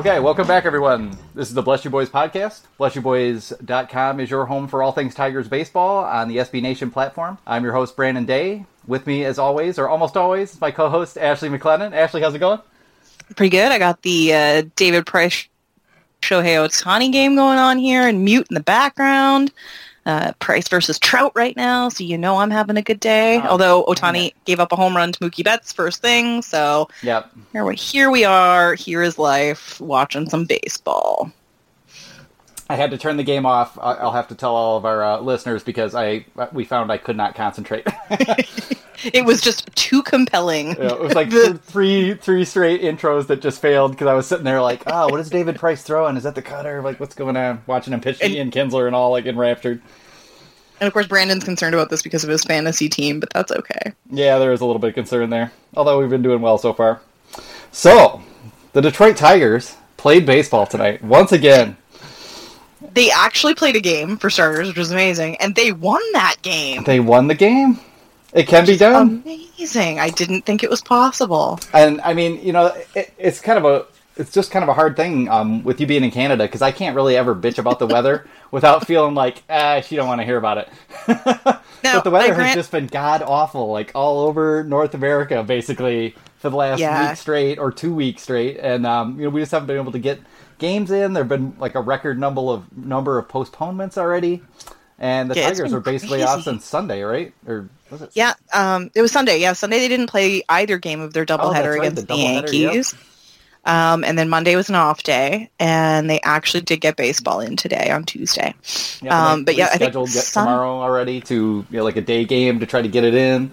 Okay, welcome back, everyone. This is the Bless You Boys podcast. BlessYouBoys.com is your home for all things Tigers baseball on the SB Nation platform. I'm your host, Brandon Day. With me, as always, or almost always, my co-host, Ashley MacLennan. Ashley, how's it going? Pretty good. I got the uh, David Price Shohei Ohtani game going on here and mute in the background. Uh, Price versus Trout right now, so you know I'm having a good day. Oh, Although Ohtani gave up a home run to Mookie Betts first thing, so Yep. here we, here we are. Here is life, watching some baseball. I had to turn the game off. I'll have to tell all of our uh, listeners because I we found I could not concentrate. It was just too compelling. Yeah, it was like The- three three straight intros that just failed because I was sitting there like, oh, what is David Price throwing? Is that the cutter? Like, what's going on? Watching him pitch And- Ian Kinsler and all like enraptured. And of course, Brandon's concerned about this because of his fantasy team, but that's okay. Yeah, there is a little bit of concern there. Although we've been doing well so far. So, the Detroit Tigers played baseball tonight once again. They actually played a game for starters, which was amazing, and they won that game. They won the game. It can be done. Amazing! I didn't think it was possible. And I mean, you know, it, it's kind of a it's just kind of a hard thing um, with you being in Canada because I can't really ever bitch about the weather without feeling like ah, she don't want to hear about it. Now, but the weather I has just been god awful, like all over North America, basically for the last Yeah. week straight or two weeks straight, and um, you know we just haven't been able to get games in. There've been like a record number of number of postponements already, and the Yeah, Tigers are basically off since Sunday, right? Or was it? Yeah, um, it was Sunday. Yeah, Sunday they didn't play either game of their doubleheader Oh, right, against the the, doubleheader, yep. Yankees. Um, and then Monday was an off day, and they actually did get baseball in today on Tuesday. Yeah, Um, but yeah, I think scheduled get Sun- tomorrow already to you know, like a day game to try to get it in.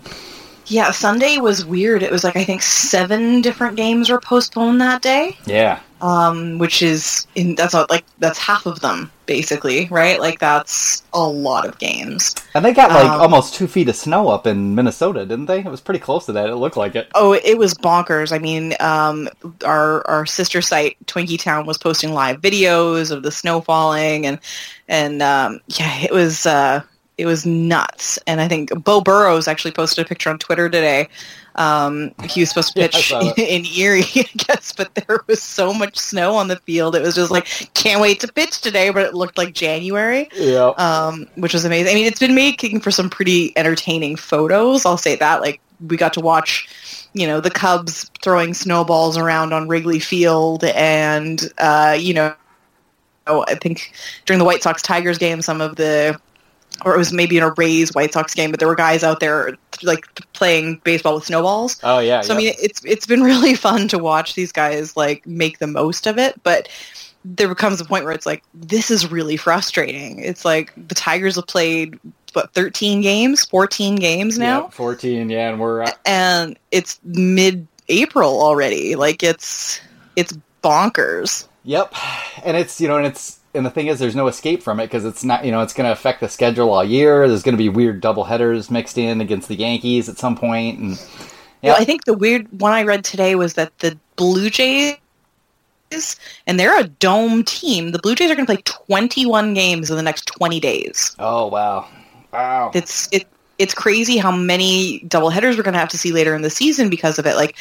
Yeah, Sunday was weird. It was like I think seven different games were postponed that day, Yeah, um, which is in that's not, like that's half of them basically, right? Like that's a lot of games. and they got like Um, almost two feet of snow up in Minnesota, didn't they? It was pretty close to that. It looked like it. Oh, it was bonkers. I mean, um, our our sister site Twinkie Town was posting live videos of the snow falling, and and um, yeah, it was uh, it was nuts. And I think Beau Burrows actually posted a picture on Twitter today. Um, he was supposed to pitch that. in Erie, I guess, but there was so much snow on the field. It was just like can't wait to pitch today, but it looked like January Yeah, um, which was amazing. I mean, it's been making for some pretty entertaining photos. I'll say that. Like we got to watch, you know, the Cubs throwing snowballs around on Wrigley Field, and uh, you know, I think during the White Sox Tigers game, some of the or it was maybe in a Rays White Sox game, but there were guys out there like playing baseball with snowballs. oh yeah. So yeah. I mean, it's it's been really fun to watch these guys like make the most of it, but there comes a point where it's like this is really frustrating. It's like the Tigers have played what 13 games, 14 games now, Yeah, fourteen. Yeah, and we're uh, and it's mid-April already. Like it's it's bonkers. Yep, and it's you know, and it's and the thing is, there's no escape from it because it's not you know, it's going to affect the schedule all year. There's going to be weird double headers mixed in against the Yankees at some point, and Yeah. Well, I think the weird one I read today was that the Blue Jays and they're a dome team. The Blue Jays are going to play 21 games in the next 20 days. oh wow, wow, it's it it's crazy how many doubleheaders we're going to have to see later in the season because of it. Like,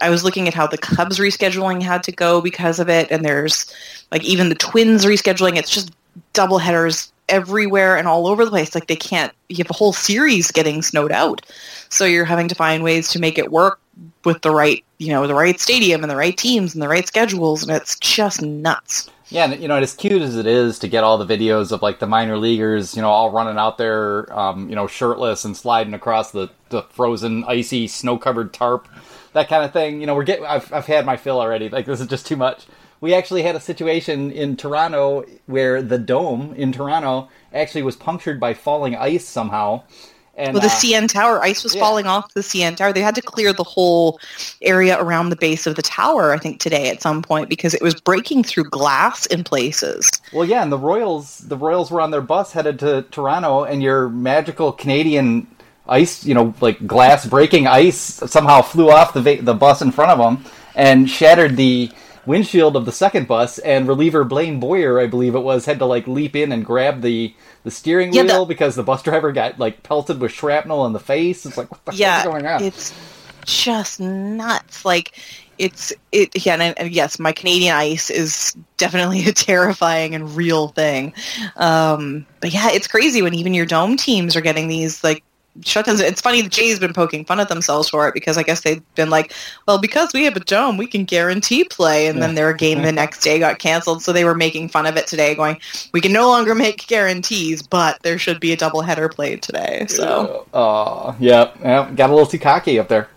I was looking at how the Cubs rescheduling had to go because of it, and there's like even the Twins rescheduling. It's just doubleheaders everywhere and all over the place. Like they can't. You have a whole series getting snowed out, so you're having to find ways to make it work with the right, you know, the right stadium and the right teams and the right schedules, and it's just nuts. Yeah, and you know, as cute as it is to get all the videos of like the minor leaguers, you know, all running out there, um, you know, shirtless and sliding across the, the frozen, icy, snow-covered tarp, that kind of thing. You know, we're getting. I've I've had my fill already. Like this is just too much. We actually had a situation in Toronto where the dome in Toronto actually was punctured by falling ice somehow. And Well, the uh, CN Tower, ice was yeah. falling off the CN Tower. They had to clear the whole area around the base of the tower, I think, today at some point because it was breaking through glass in places. Well, yeah, and the Royals, the Royals were on their bus headed to Toronto, and your magical Canadian ice, you know, like glass breaking ice, somehow flew off the va- the bus in front of them and shattered the windshield of the second bus. And reliever Blaine Boyer, I believe it was, had to like leap in and grab the the steering Yeah, the- wheel because the bus driver got like pelted with shrapnel in the face. It's like, what the yeah, going on? it's just nuts. Like it's it again and, and yes my canadian ice is definitely a terrifying and real thing um, but yeah it's crazy when even your dome teams are getting these like it's funny the jays been poking fun at themselves for it because i guess they've been like well because we have a dome we can guarantee play. And then their game the next day got canceled. So they were making fun of it today going we can no longer make guarantees but there should be a double header played today. So uh, yeah, yeah got a little too cocky up there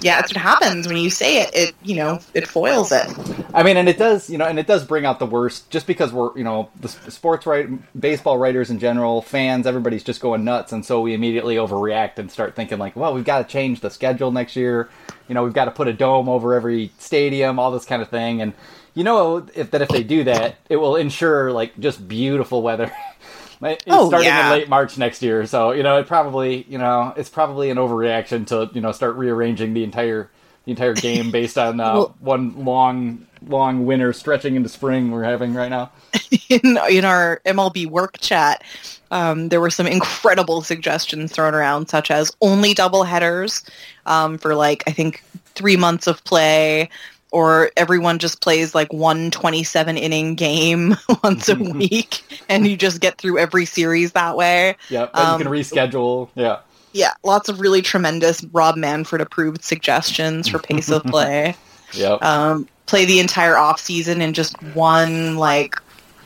yeah, that's what happens when you say it. It you know it foils it. I mean, and it does you know, and it does bring out the worst. Just because we're you know the sports right, baseball writers in general, fans, everybody's just going nuts, and so we immediately overreact and start thinking like, well, we've got to change the schedule next year. You know, we've got to put a dome over every stadium, all this kind of thing, and you know if that if they do that, it will ensure like just beautiful weather. It's oh, starting yeah. in late March next year, so you know it probably you know it's probably an overreaction to you know start rearranging the entire the entire game based on uh, well, one long long winter stretching into spring we're having right now. In in our MLB work chat, um, there were some incredible suggestions thrown around, such as only double headers um, for like I think three months of play or everyone just plays like one 27 inning game once a week and you just get through every series that way. Yeah, um, you can reschedule. Yeah. Yeah, lots of really tremendous Rob Manfred approved suggestions for pace of play. Yep. Um, play the entire off season in just one like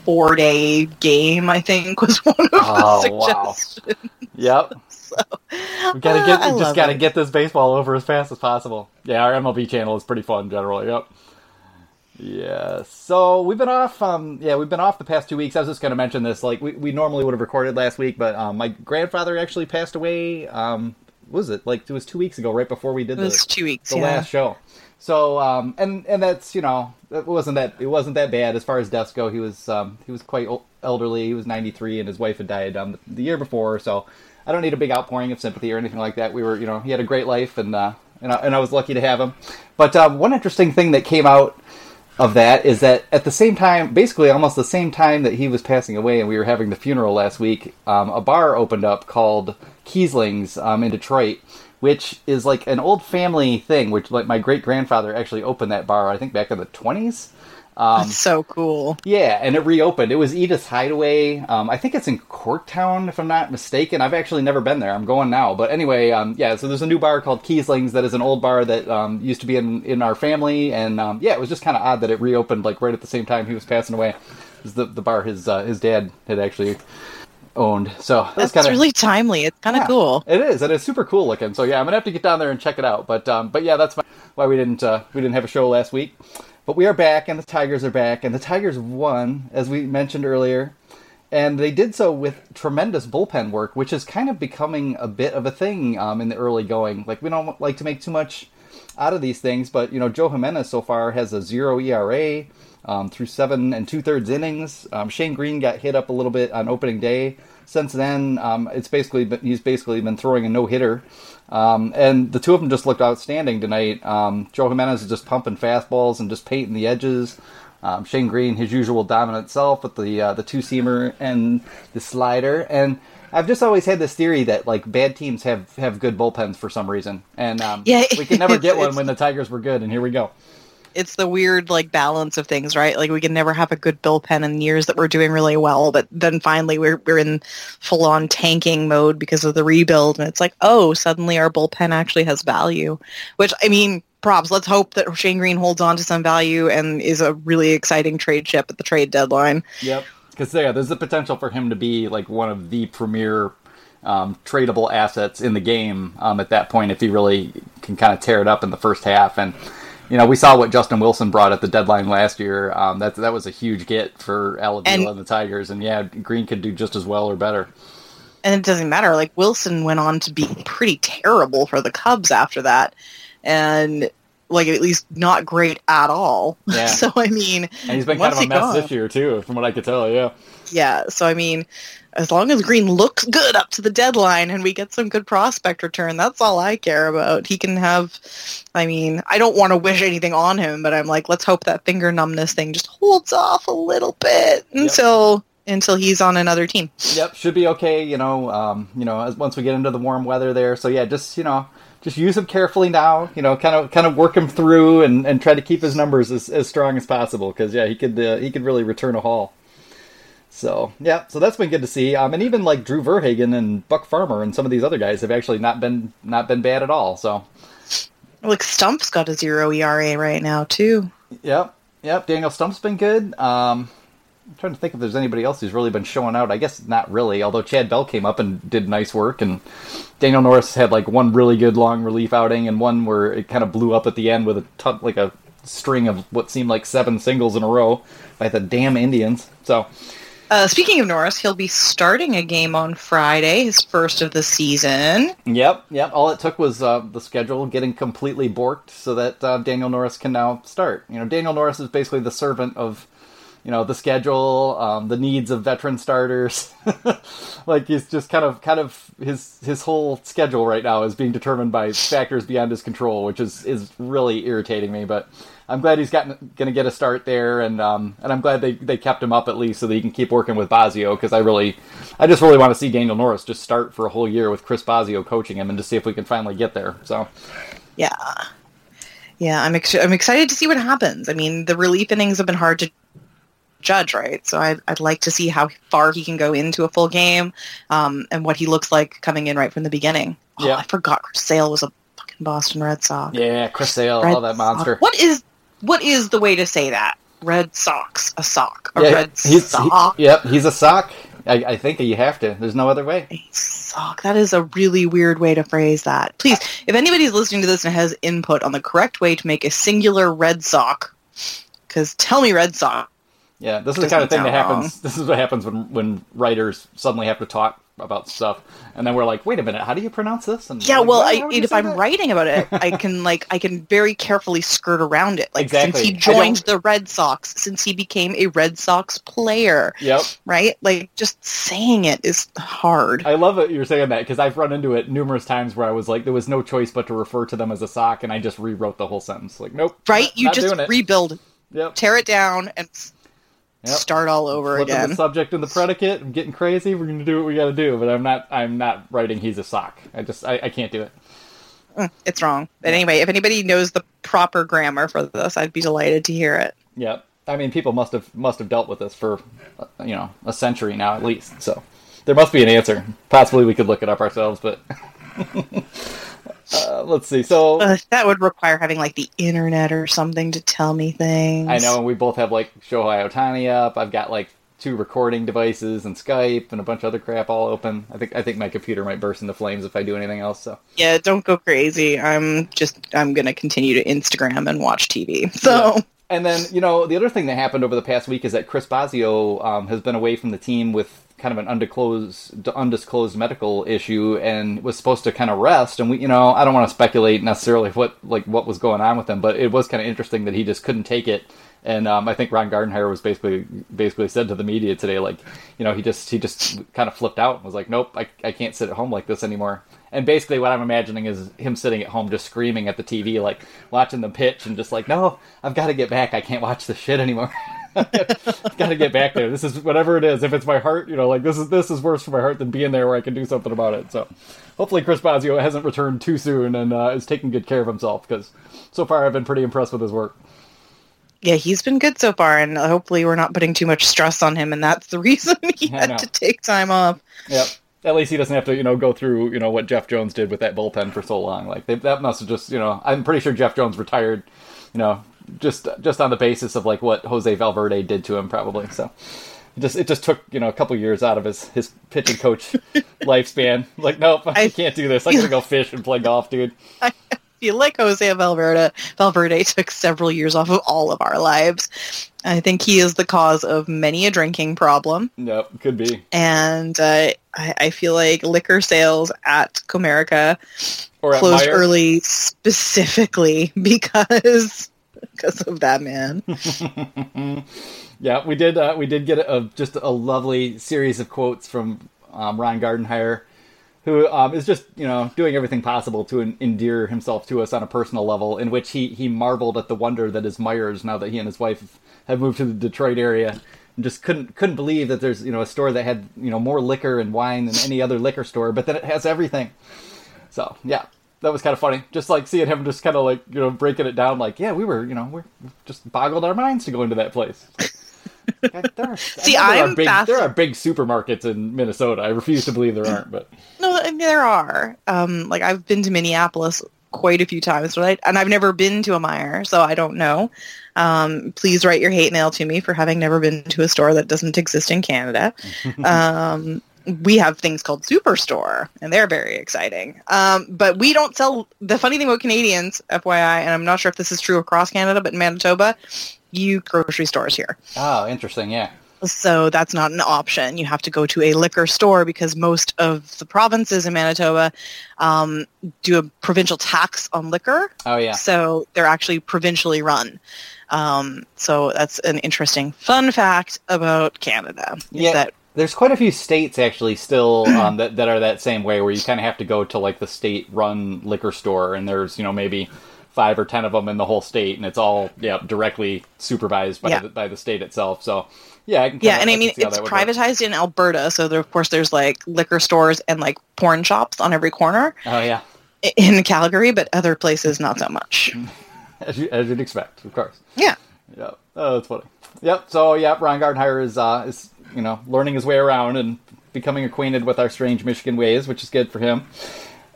four day game, I think was one of oh, the suggestions. Wow. Yep. so, we gotta get uh, just gotta it. get this baseball over as fast as possible. Yeah, our MLB channel is pretty fun generally. Yep. Yeah. So we've been off. Um, yeah, we've been off the past two weeks. I was just going to mention this. Like we, we normally would have recorded last week, but um, my grandfather actually passed away. Um, was it like it was two weeks ago, right before we did it was the, two weeks, the yeah. last show. So um, and and that's you know it wasn't that it wasn't that bad as far as deaths go. He was um, he was quite elderly. He was 93, and his wife had died um, the year before. So I don't need a big outpouring of sympathy or anything like that. We were you know he had a great life, and uh, and I, and I was lucky to have him. But um, one interesting thing that came out of that is that at the same time, basically almost the same time that he was passing away and we were having the funeral last week, um, a bar opened up called Kiesling's um, in Detroit, which is like an old family thing. Which like my great grandfather actually opened that bar, I think back in the twenties. Um, That's so cool. Yeah, and it reopened. It was Edith's Hideaway. Um, I think it's in Corktown, if I'm not mistaken. I've actually never been there. I'm going now. But anyway, um, yeah, so there's a new bar called Kiesling's that is an old bar that um, used to be in, in our family. And um, yeah, it was just kind of odd that it reopened like right at the same time he was passing away. It was the, the bar his, uh, his dad had actually owned. So that's, that's kinda, really timely. It's kind of yeah, cool. It is, and it's super cool looking. So yeah, I'm gonna have to get down there and check it out. But um, but yeah, that's why we didn't uh, we didn't have a show last week. But we are back, and the Tigers are back, and the Tigers won, as we mentioned earlier. And they did so with tremendous bullpen work, which is kind of becoming a bit of a thing um, in the early going. Like, we don't like to make too much out of these things, but, you know, Joe Jimenez so far has a zero ERA um, through seven and two thirds innings. Um, Shane Greene got hit up a little bit on opening day. Since then, um, it's basically been, he's basically been throwing a no hitter. Um, and the two of them just looked outstanding tonight. Um, Joe Jimenez is just pumping fastballs and just painting the edges. Um, Shane Greene, his usual dominant self with the uh, the two seamer and the slider. And I've just always had this theory that like bad teams have have good bullpens for some reason, and um, yeah, we can never get one when the Tigers were good. And here we go it's the weird like balance of things, right? Like we can never have a good bullpen in years that we're doing really well, but then finally we're we're in full on tanking mode because of the rebuild, and it's like, oh, suddenly our bullpen actually has value. Which I mean, props. Let's hope that Shane Greene holds on to some value and is a really exciting trade chip at the trade deadline. Yep, because yeah, there's the potential for him to be like one of the premier um, tradable assets in the game um, at that point if he really can kind of tear it up in the first half and you know, we saw what Justin Wilson brought at the deadline last year. Um, that that was a huge get for Al Avila and, and the Tigers, and yeah, Greene could do just as well or better. And it doesn't matter. Like Wilson went on to be pretty terrible for the Cubs after that, and like at least not great at all. Yeah. so I mean, and he's been kind of a mess gone, this year too, from what I could tell. Yeah. Yeah. So I mean, as long as Greene looks good up to the deadline and we get some good prospect return, that's all I care about. He can have, I mean, I don't want to wish anything on him, but I'm like, let's hope that finger numbness thing just holds off a little bit until. Yep. until he's on another team. Yep, should be okay. You know, um, you know, as, once we get into the warm weather there. So yeah, just you know, just use him carefully now. You know, kind of kind of work him through and, and try to keep his numbers as, as strong as possible because yeah, he could uh, he could really return a haul. So yeah, so that's been good to see. Um, and even like Drew VerHagen and Buck Farmer and some of these other guys have actually not been not been bad at all. So like Stumpf's got a zero ERA right now too. Yep, yep. Daniel Stumpf's been good. Um, I'm trying to think if there's anybody else who's really been showing out. I guess not really. Although Chad Bell came up and did nice work, and Daniel Norris had like one really good long relief outing, and one where it kind of blew up at the end with a ton, like a string of what seemed like seven singles in a row by the damn Indians. So uh, speaking of Norris, he'll be starting a game on Friday, his first of the season. Yep, yep. All it took was uh, the schedule getting completely borked so that uh, Daniel Norris can now start. You know, Daniel Norris is basically the servant of, you know, the schedule, um, the needs of veteran starters. like he's just kind of, kind of his his whole schedule right now is being determined by factors beyond his control, which is is really irritating me. But I'm glad he's going to get a start there, and um, and I'm glad they, they kept him up at least so that he can keep working with Bosio because I really, I just really want to see Daniel Norris just start for a whole year with Chris Bosio coaching him and to see if we can finally get there. So, yeah, yeah, I'm ex- I'm excited to see what happens. I mean, the relief innings have been hard to judge, right? So I'd, I'd like to see how far he can go into a full game, um, and what he looks like coming in right from the beginning. Oh, yeah, I forgot Chris Sale was a fucking Boston Red Sox. Yeah, Chris Sale, Red all that monster. Sox. What is what is the way to say that? Red socks, a sock, a yeah, red he's, sock. He, yep, he's a sock. I, I, think you have to. There's no other way. A sock. That is a really weird way to phrase that. Please, if anybody's listening to this and has input on the correct way to make a singular red sock, because tell me red sock. Yeah, this is the kind of thing that happens. Wrong. This is what happens when when writers suddenly have to talk about stuff, and then we're like, "Wait a minute, how do you pronounce this?" And yeah, like, well, I, if I'm that? writing about it, I can like I can very carefully skirt around it. Like exactly. since he joined the Red Sox, since he became a Red Sox player. Yep. Right. Like just saying it is hard. I love it you're saying that because I've run into it numerous times where I was like, there was no choice but to refer to them as a sock, and I just rewrote the whole sentence. Like, nope. Right. Not, you not just rebuild. Yep. Tear it down and Yep. start all over Flipping again. The subject and the predicate. I'm getting crazy. We're gonna do what we got to do. But I'm not. I'm not writing. He's a sock. I just. I, I can't do it. Mm, it's wrong. But anyway, if anybody knows the proper grammar for this, I'd be delighted to hear it. Yep. I mean, people must have must have dealt with this for, uh, you know, a century now at least. So there must be an answer. Possibly we could look it up ourselves, but. Uh, let's see. So uh, that would require having like the internet or something to tell me things. I know, and we both have like Shohei Ohtani up. I've got like two recording devices and Skype and a bunch of other crap all open. I think I think my computer might burst into flames if I do anything else. So yeah, don't go crazy. I'm just I'm gonna continue to Instagram and watch TV. So. Yeah. And then, you know, the other thing that happened over the past week is that Chris Bosio um, has been away from the team with kind of an undisclosed undisclosed medical issue and was supposed to kind of rest and we you know I don't want to speculate necessarily what like what was going on with him but it was kind of interesting that he just couldn't take it. And um, I think Ron Gardenhire was basically basically said to the media today like you know he just he just kind of flipped out and was like nope I, I can't sit at home like this anymore. And basically what I'm imagining is him sitting at home just screaming at the TV like watching the pitch and just like no I've got to get back. I can't watch this shit anymore got to get back there. This is whatever it is. If it's my heart, you know, like this is this is worse for my heart than being there where I can do something about it. So, hopefully, Chris Bosio hasn't returned too soon and uh, is taking good care of himself because so far I've been pretty impressed with his work. Yeah, he's been good so far, and hopefully we're not putting too much stress on him, and that's the reason he had to take time off. Yep. At least he doesn't have to, you know, go through, you know, what Jeff Jones did with that bullpen for so long. Like they, that must have just, you know, I'm pretty sure Jeff Jones retired, you know, just just on the basis of like what Jose Valverde did to him, probably. So it just it just took you know a couple years out of his his pitching coach lifespan. Like, nope, I, I can't do this. I gotta go fish and play golf, dude. I feel like Jose Valverde Valverde took several years off of all of our lives. I think he is the cause of many a drinking problem. Yep, could be. And uh, I, I, feel like liquor sales at Comerica closed early specifically because because of that man. yeah, we did. Uh, we did get a, just a lovely series of quotes from um, Ron Gardenhire, who um, is just you know doing everything possible to endear himself to us on a personal level. In which he he marveled at the wonder that is Meijer now that he and his wife have moved to the Detroit area and just couldn't couldn't believe that there's you know a store that had you know more liquor and wine than any other liquor store, but then it has everything. So yeah, that was kind of funny. Just like seeing him just kind of like you know breaking it down. Like yeah, we were you know we're just boggled our minds to go into that place. there are, See, I know there I'm are big, there are big supermarkets in Minnesota. I refuse to believe there aren't, but No, I mean, there are. Um, like I've been to Minneapolis quite a few times, right? And I've never been to a Meijer, so I don't know. Um, please write your hate mail to me for having never been to a store that doesn't exist in Canada. um, we have things called Superstore, and they're very exciting. Um, but we don't sell. The funny thing about Canadians, FYI, and I'm not sure if this is true across Canada, but in Manitoba, you grocery stores here. oh, interesting. Yeah, So that's not an option. You have to go to a liquor store because most of the provinces in Manitoba um, do a provincial tax on liquor. oh yeah. So they're actually provincially run. Um, so that's an interesting fun fact about Canada. Yeah. That, There's quite a few states actually still um, that that are that same way, where you kind of have to go to like the state-run liquor store, and there's you know maybe five or ten of them in the whole state, and it's all yeah directly supervised by Yeah. the, by the state itself. So yeah, I can yeah, kinda- and I can mean it's would work. privatized in Alberta, so there, of course there's like liquor stores and like porn shops on every corner Oh yeah, in Calgary, but other places not so much. as, you, as you'd expect, of course. Yeah. Yeah, oh, that's funny. Yep. So yeah, Ron Gardenhire is uh, is you know learning his way around and becoming acquainted with our strange Michigan ways, which is good for him.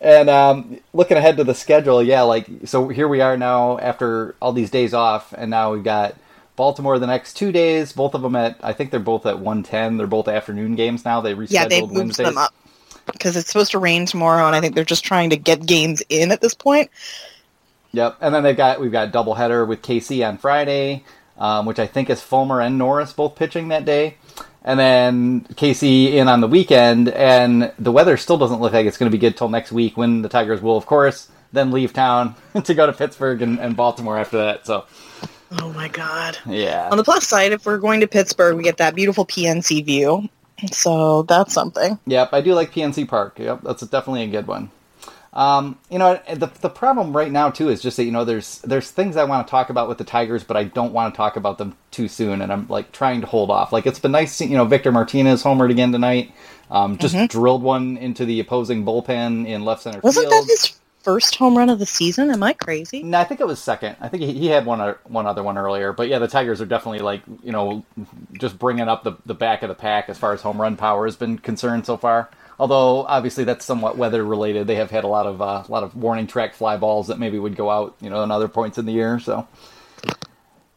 And um, looking ahead to the schedule, yeah, like so here we are now after all these days off, and now we've got Baltimore the next two days. Both of them at I think they're both at one ten. They're both afternoon games now. They rescheduled Yeah, they moved Wednesdays. them up because it's supposed to rain tomorrow, and I think they're just trying to get games in at this point. Yep, and then they've got we've got doubleheader with KC on Friday, um, which I think is Fulmer and Norris both pitching that day, and then KC in on the weekend. And the weather still doesn't look like it's going to be good till next week when the Tigers will, of course, then leave town to go to Pittsburgh and, and Baltimore after that. So Oh my god! yeah, On the plus side, if we're going to Pittsburgh, we get that beautiful PNC view, so that's something. Yep, I do like PNC Park. Yep, that's definitely a good one. Um, you know, the the problem right now too is just that you know there's there's things I want to talk about with the Tigers, but I don't want to talk about them too soon, and I'm like trying to hold off. Like it's been nice, seeing, you know, Victor Martinez homered again tonight. Um, just drilled one into the opposing bullpen in left center Wasn't field. that his first home run of the season? Am I crazy? No, I think it was second. I think he, he had one or, one other one earlier. But yeah, the Tigers are definitely like you know just bringing up the the back of the pack as far as home run power has been concerned so far. Although obviously that's somewhat weather related. They have had a lot of uh, a lot of warning track fly balls that maybe would go out you know in other points in the year. So.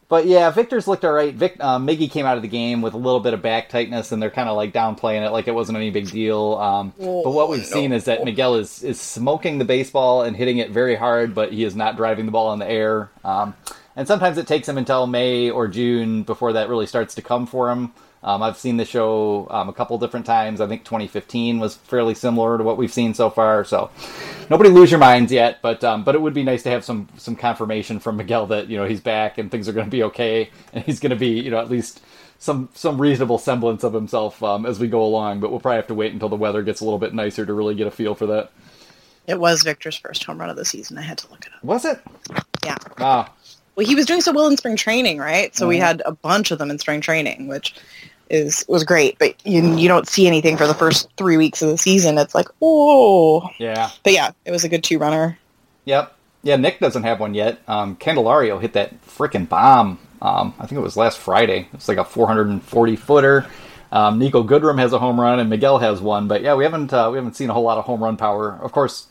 But yeah, Victor's looked all right. Vic, uh, Miggy came out of the game with a little bit of back tightness, and they're kind of like downplaying it like it wasn't any big deal. Um, but what we've seen is that Miguel is is smoking the baseball and hitting it very hard, but he is not driving the ball in the air. Um, and sometimes it takes him until May or June before that really starts to come for him. Um, I've seen the show um, a couple different times. I think 2015 was fairly similar to what we've seen so far. So nobody lose your minds yet, but um, but it would be nice to have some some confirmation from Miguel that you know he's back and things are going to be okay and he's going to be you know at least some some reasonable semblance of himself um, as we go along. But we'll probably have to wait until the weather gets a little bit nicer to really get a feel for that. It was Victor's first home run of the season. I had to look it up. Was it? Yeah. Ah, Well, he was doing so well in spring training, right? So we Mhm. had a bunch of them in spring training, which is was great. But you you don't see anything for the first three weeks of the season. It's like, oh, yeah. but yeah, it was a good two runner. Yep. Yeah, Nick doesn't have one yet. Um, Candelario hit that freaking bomb. Um, I think it was last Friday. It's like a 440 footer. Um, Niko Goodrum has a home run, and Miguel has one. But yeah, we haven't uh, we haven't seen a whole lot of home run power. Of course,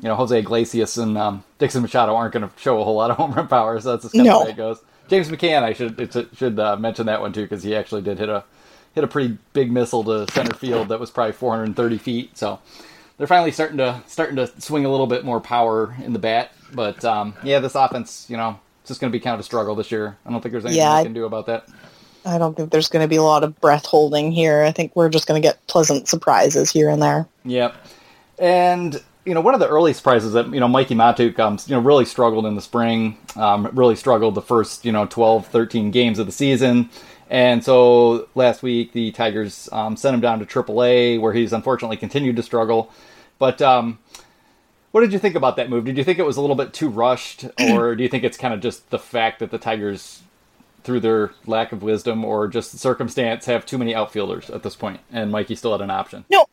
you know Jose Iglesias and um, Dixon Machado aren't going to show a whole lot of home run power. So that's just kind of No. the way it goes. James McCann, I should it should uh, mention that one too because he actually did hit a hit a pretty big missile to center field that was probably 430 feet. So they're finally starting to starting to swing a little bit more power in the bat. But um, yeah, this offense, you know, it's just going to be kind of a struggle this year. I don't think there's anything Yeah, we I- can do about that. I don't think there's going to be a lot of breath holding here. I think we're just going to get pleasant surprises here and there. Yep. And you know, one of the early surprises that you know Mikie Mahtook, um, you know, really struggled in the spring. Um, really struggled the first you know 12, 13 games of the season. And so last week the Tigers um, sent him down to AAA, where he's unfortunately continued to struggle. But um, what did you think about that move? Did you think it was a little bit too rushed, or do you think it's kind of just the fact that the Tigers through their lack of wisdom or just circumstance, have too many outfielders at this point, and Mikie still had an option. No,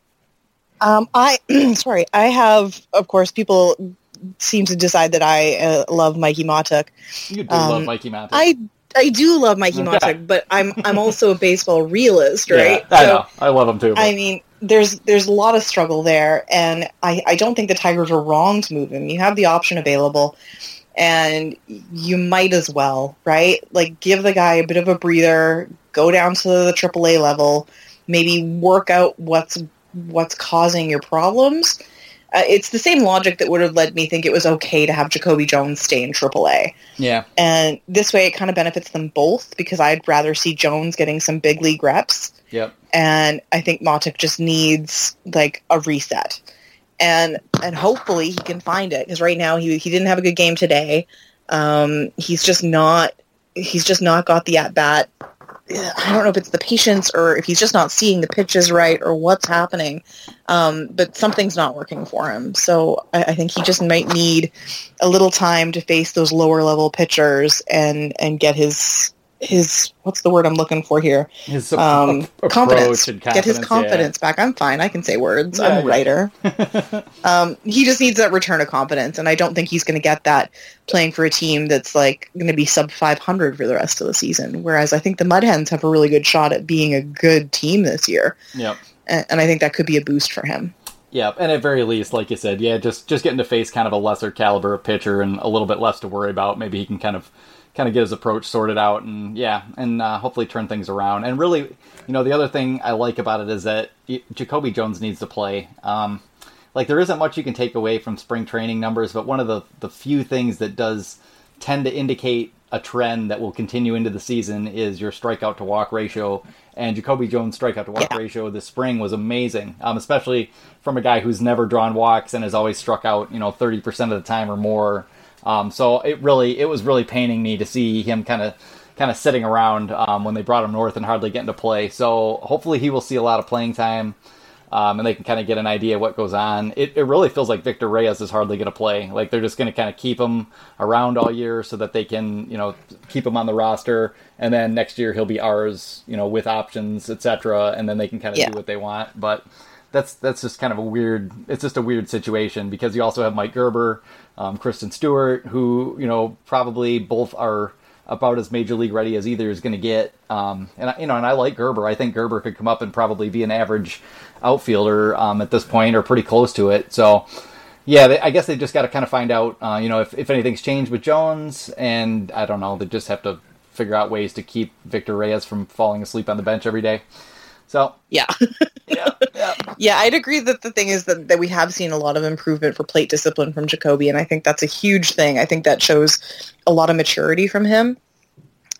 um, I sorry, I have of course people seem to decide that I uh, love Mikie Mahtook. You do um, love Mikie Mahtook. I I do love Mikie okay. Mahtook, but I'm I'm also a baseball realist, right? Yeah, I so, know. I love him too. But... I mean, there's there's a lot of struggle there, and I I don't think the Tigers are wrong to move him. You have the option available, and you might as well, right? Like give the guy a bit of a breather, go down to the AAA level, maybe work out what's what's causing your problems. Uh, it's the same logic that would have led me think it was okay to have Jacoby Jones stay in AAA. Yeah. And this way it kind of benefits them both because I'd rather see Jones getting some big league reps. Yep. And I think Mahtook just needs like a reset. And and hopefully he can find it because right now he he didn't have a good game today. Um, he's just not he's just not got the at bat I don't know if it's the patience or if he's just not seeing the pitches right or what's happening, um, but something's not working for him. So I, I, think he just might need a little time to face those lower level pitchers and and get his his what's the word I'm looking for here? His um, confidence. confidence. Get his confidence yeah. back. I'm fine. I can say words. Yeah, I'm a writer. um, he just needs that return of confidence, and I don't think he's going to get that playing for a team that's like going to be sub 500 for the rest of the season. Whereas I think the Mud Hens have a really good shot at being a good team this year. Yep. And, and I think that could be a boost for him. Yeah, and at very least, like you said, yeah, just just getting to face kind of a lesser caliber of pitcher and a little bit less to worry about. Maybe he can kind of kind of get his approach sorted out and yeah, and uh, hopefully turn things around. And really, you know, the other thing I like about it is that Jacoby Jones needs to play. Um, like there isn't much you can take away from spring training numbers, but one of the the few things that does tend to indicate a trend that will continue into the season is your strikeout to walk ratio. And Jacoby Jones' strikeout to walk yeah. ratio this spring was amazing, um, especially from a guy who's never drawn walks and has always struck out, you know, 30% of the time or more. Um, so it really, it was really paining me to see him kind of, kind of sitting around um, when they brought him north and hardly getting to play. So hopefully he will see a lot of playing time, um, and they can kind of get an idea what goes on. It, it really feels like Victor Reyes is hardly going to play. Like they're just going to kind of keep him around all year so that they can, you know, keep him on the roster, and then next year he'll be ours, you know, with options, etc. And then they can kind of yeah. do what they want, but that's that's just kind of a weird. It's just a weird situation because you also have Mike Gerber, um, Christin Stewart, who you know probably both are about as major league ready as either is going to get. Um, and I, you know, and I like Gerber. I think Gerber could come up and probably be an average outfielder um, at this point, or pretty close to it. So, yeah, they, I guess they just got to kind of find out, uh, you know, if, if anything's changed with Jones, and I don't know, they just have to figure out ways to keep Victor Reyes from falling asleep on the bench every day. So yeah, yeah, yeah, yeah. I'd agree that the thing is that, that we have seen a lot of improvement for plate discipline from Jacoby, and I think that's a huge thing. I think that shows a lot of maturity from him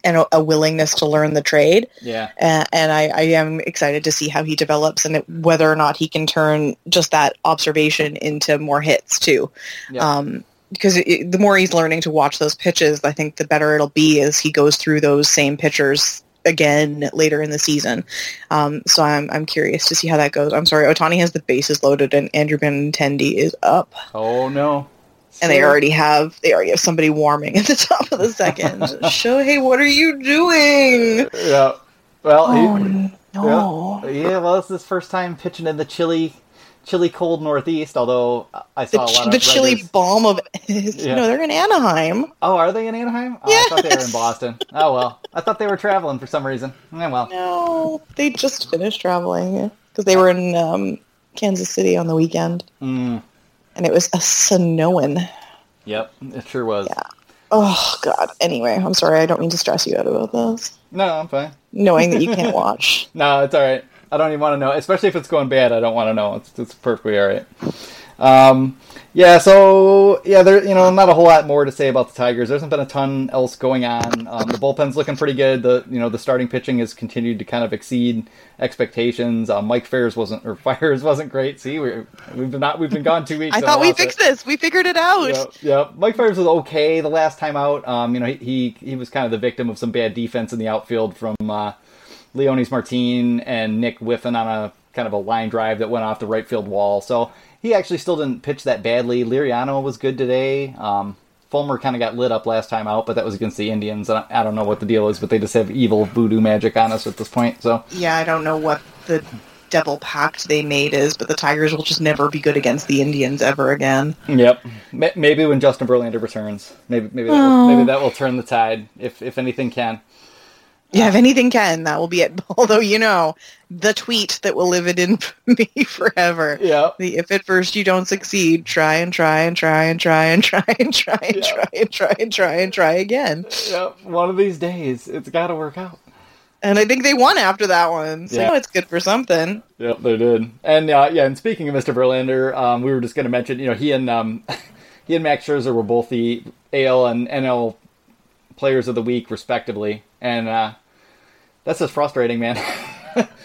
and a, a willingness to learn the trade. Yeah, uh, and I, I, am excited to see how he develops and it, whether or not he can turn just that observation into more hits too. Yeah. Um, because it, the more he's learning to watch those pitches, I think the better it'll be as he goes through those same pitchers again later in the season. Um, so I'm I'm curious to see how that goes. I'm sorry, Otani has the bases loaded and Andrew Benintendi is up. Oh no. And they already have they already have somebody warming at the top of the second. Shohei, what are you doing? Yeah. Well, oh, he, no. Yeah, well, it's his first time pitching in the chilly chilly cold northeast. Although I saw the, a lot the of chilly balm of yeah. no, they're in Anaheim. Oh, are they in Anaheim? Oh, yes. I thought they were in Boston. Oh well, I thought they were traveling for some reason. Yeah, well, no, they just finished traveling because they were in um, Kansas City on the weekend, mm. and it was a snowing. Yep, it sure was. Yeah. Oh God. Anyway, I'm sorry. I don't mean to stress you out about this. No, I'm fine. Knowing that you can't watch. no, it's all right. I don't even want to know, especially if it's going bad. I don't want to know. It's, it's perfectly all right. Um, yeah, so yeah, there you know not a whole lot more to say about the Tigers. There hasn't been a ton else going on. Um, the bullpen's looking pretty good. The you know the starting pitching has continued to kind of exceed expectations. Uh, Mike Fiers wasn't or Fires wasn't great. See, we have been not we've been gone two weeks. I thought we fixed it. this. We figured it out. Yeah, yeah, Mike Fiers was okay the last time out. Um, you know he, he, he was kind of the victim of some bad defense in the outfield from. Uh, Leonys Martin and Nick whiffing on a kind of a line drive that went off the right field wall. So he actually still didn't pitch that badly. Liriano was good today. Um, Fulmer kind of got lit up last time out, but that was against the Indians. And I, I don't know what the deal is, but they just have evil voodoo magic on us at this point. So Yeah, I don't know what the devil pact they made is, but the Tigers will just never be good against the Indians ever again. Yep. Maybe when Justin Verlander returns, maybe maybe that will, maybe that will turn the tide if if anything can. Yeah, if anything can, that will be it. Although you know, the tweet that will live it in me forever. Yeah. The if at first you don't succeed, try and try and try and try and try and try and Yeah. try and try and try and try again. Yep. One of these days, it's got to work out. And I think they won after that one, so Yeah. it's good for something. Yep, they did. And uh, yeah, and speaking of Mr. Verlander, um, we were just going to mention, you know, he and um, he and Max Scherzer were both the AL and NL Players of the Week, respectively, and uh, that's just frustrating, man.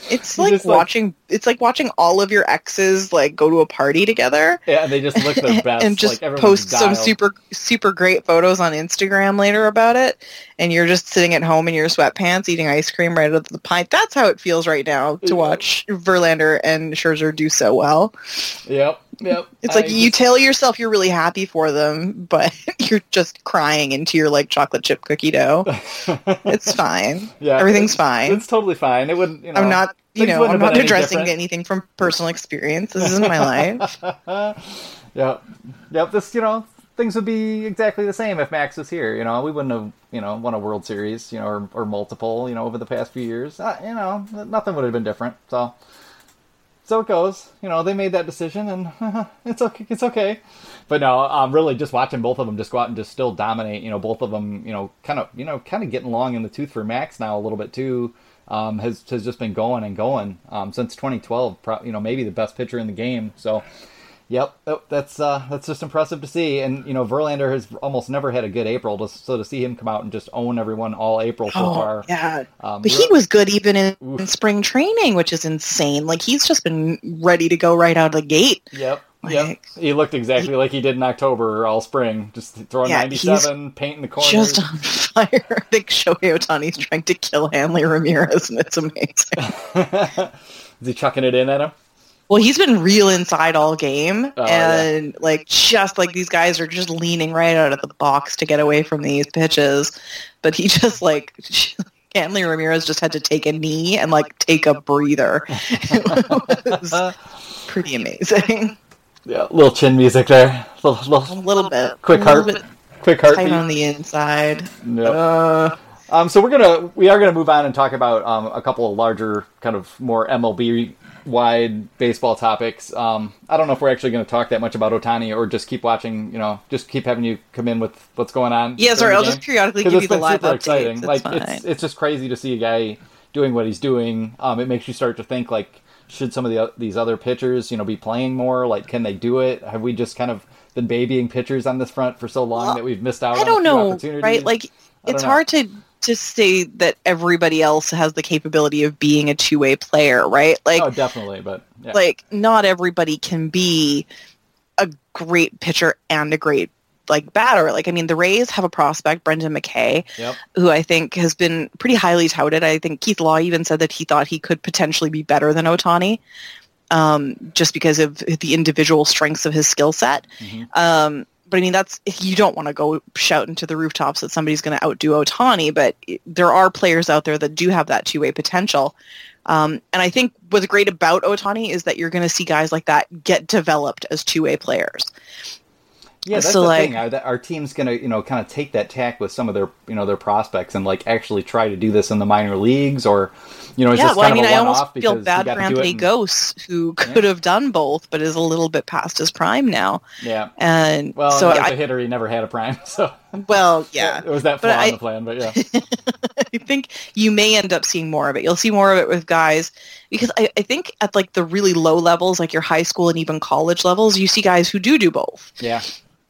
It's like just, like- watching. it's like watching all of your exes like go to a party together. yeah, and they just look their best, and just like post some super super great photos on Instagram later about it, and you're just sitting at home in your sweatpants eating ice cream right out of the pint. That's how it feels right now to watch Verlander and Scherzer do so well. Yep, yep. It's like I you just- tell yourself you're really happy for them, but you're just crying into your like chocolate chip cookie dough. It's fine. Yeah, everything's it's- fine. It's totally fine. It wouldn't. You know, I'm not, you know, I'm not any addressing different. anything from personal experience. This isn't my life. Yep. Yep. This, you know, things would be exactly the same if Max was here. You know, we wouldn't have, you know, won a World Series, you know, or, or multiple, you know, over the past few years. Uh, you know, nothing would have been different. So, so it goes. You know, they made that decision, and it's okay. It's okay. But no, um, really, just watching both of them just go out and just still dominate. You know, both of them, you know, kind of, you know, kind of getting long in the tooth for Max now a little bit too. Um, has has just been going and going um, since 2012. Pro- you know, maybe the best pitcher in the game. So. Yep, oh, that's uh, that's just impressive to see. And you know, Verlander has almost never had a good April, to, so to see him come out and just own everyone all April so Oh, far. yeah. Um, But he was good even in, in spring training, which is insane. Like he's just been ready to go right out of the gate. Yep, yep. Like- He looked exactly like he did in October all spring, just throwing Yeah, 97, painting the corners. Just on fire. I think Shohei Otani's trying to kill Hanley Ramirez, and it's amazing. Is he chucking it in at him? Well, he's been real inside all game, Oh, yeah. and like just like these guys are just leaning right out of the box to get away from these pitches, but he just like. Hanley Ramirez just had to take a knee and like take a breather. It was pretty amazing. Yeah, little chin music there. Little, A little little bit. quick a heart, bit quick tight heartbeat. on the inside. Yep. Uh, Um, so we're gonna we are gonna move on and talk about um, a couple of larger kind of more MLB wide baseball topics. Um, I don't know if we're actually going to talk that much about Otani or just keep watching. You know, just keep having you come in with what's going on. yeah, sorry, I'll game. just periodically give you the live super updates. exciting. It's like fine. it's it's just crazy to see a guy doing what he's doing. Um, it makes you start to think like, should some of the these other pitchers, you know, be playing more? Like, can they do it? Have we just kind of been babying pitchers on this front for so long Well, that we've missed out? I on don't know, right? Like, it's know. hard to to say that everybody else has the capability of being a two way player, right? Like, oh, definitely, but yeah. like not everybody can be a great pitcher and a great like batter. Like, I mean, the Rays have a prospect, Brendan McKay, yep. who I think has been pretty highly touted. I think Keith Law even said that he thought he could potentially be better than Otani, um, just because of the individual strengths of his skill set. Mhm. Um, but I mean, that's you don't want to go shouting to the rooftops that somebody's going to outdo Otani, but there are players out there that do have that two way potential. Um, and I think what's great about Otani is that you're going to see guys like that get developed as two way players. Yeah, that's So, the like- thing. Our, our team's gonna, you know, kind of take that tack with some of their, you know, their prospects and like actually try to do this in the minor leagues, or, you know, it's yeah, just well, I kind mean, of a I almost feel bad for to do it. Anthony in- Gose, who could have done both, but is a little bit past his prime now. Yeah. And Well, so, as a I, hitter, he never had a prime, so well, yeah, it was that flaw I- in the plan. But yeah, I think you may end up seeing more of it. You'll see more of it with guys because I, I think at like the really low levels, like your high school and even college levels, you see guys who do do both. yeah,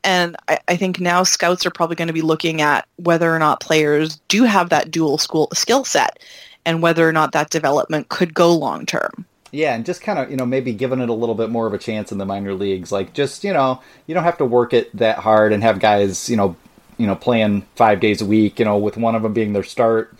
And I, I think now scouts are probably going to be looking at whether or not players do have that dual school skill set and whether or not that development could go long term. yeah, and just kind of, you know, maybe giving it a little bit more of a chance in the minor leagues. Like, just you know, you don't have to work it that hard and have guys, you know, you know, playing five days a week. You know, with one of them being their start.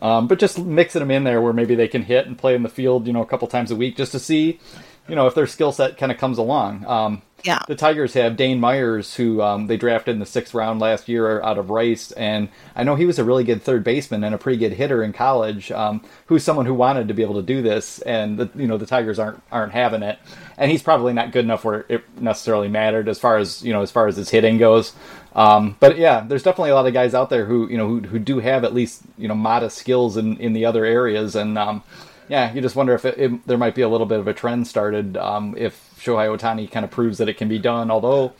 Um, but just mixing them in there where maybe they can hit and play in the field, you know, a couple times a week just to see, you know, if their skill set kind of comes along. Um, Yeah. the Tigers have Dane Myers, who um, they drafted in the sixth round last year out of Rice, and I know he was a really good third baseman and a pretty good hitter in college. Um, who's someone who wanted to be able to do this, and the, you know the Tigers aren't aren't having it, and he's probably not good enough where it necessarily mattered as far as you know as far as his hitting goes. Um, but yeah, there's definitely a lot of guys out there who you know who, who do have at least you know modest skills in in the other areas, and um, yeah, you just wonder if it, it, there might be a little bit of a trend started um, if Shohei Ohtani kind of proves that it can be done. Although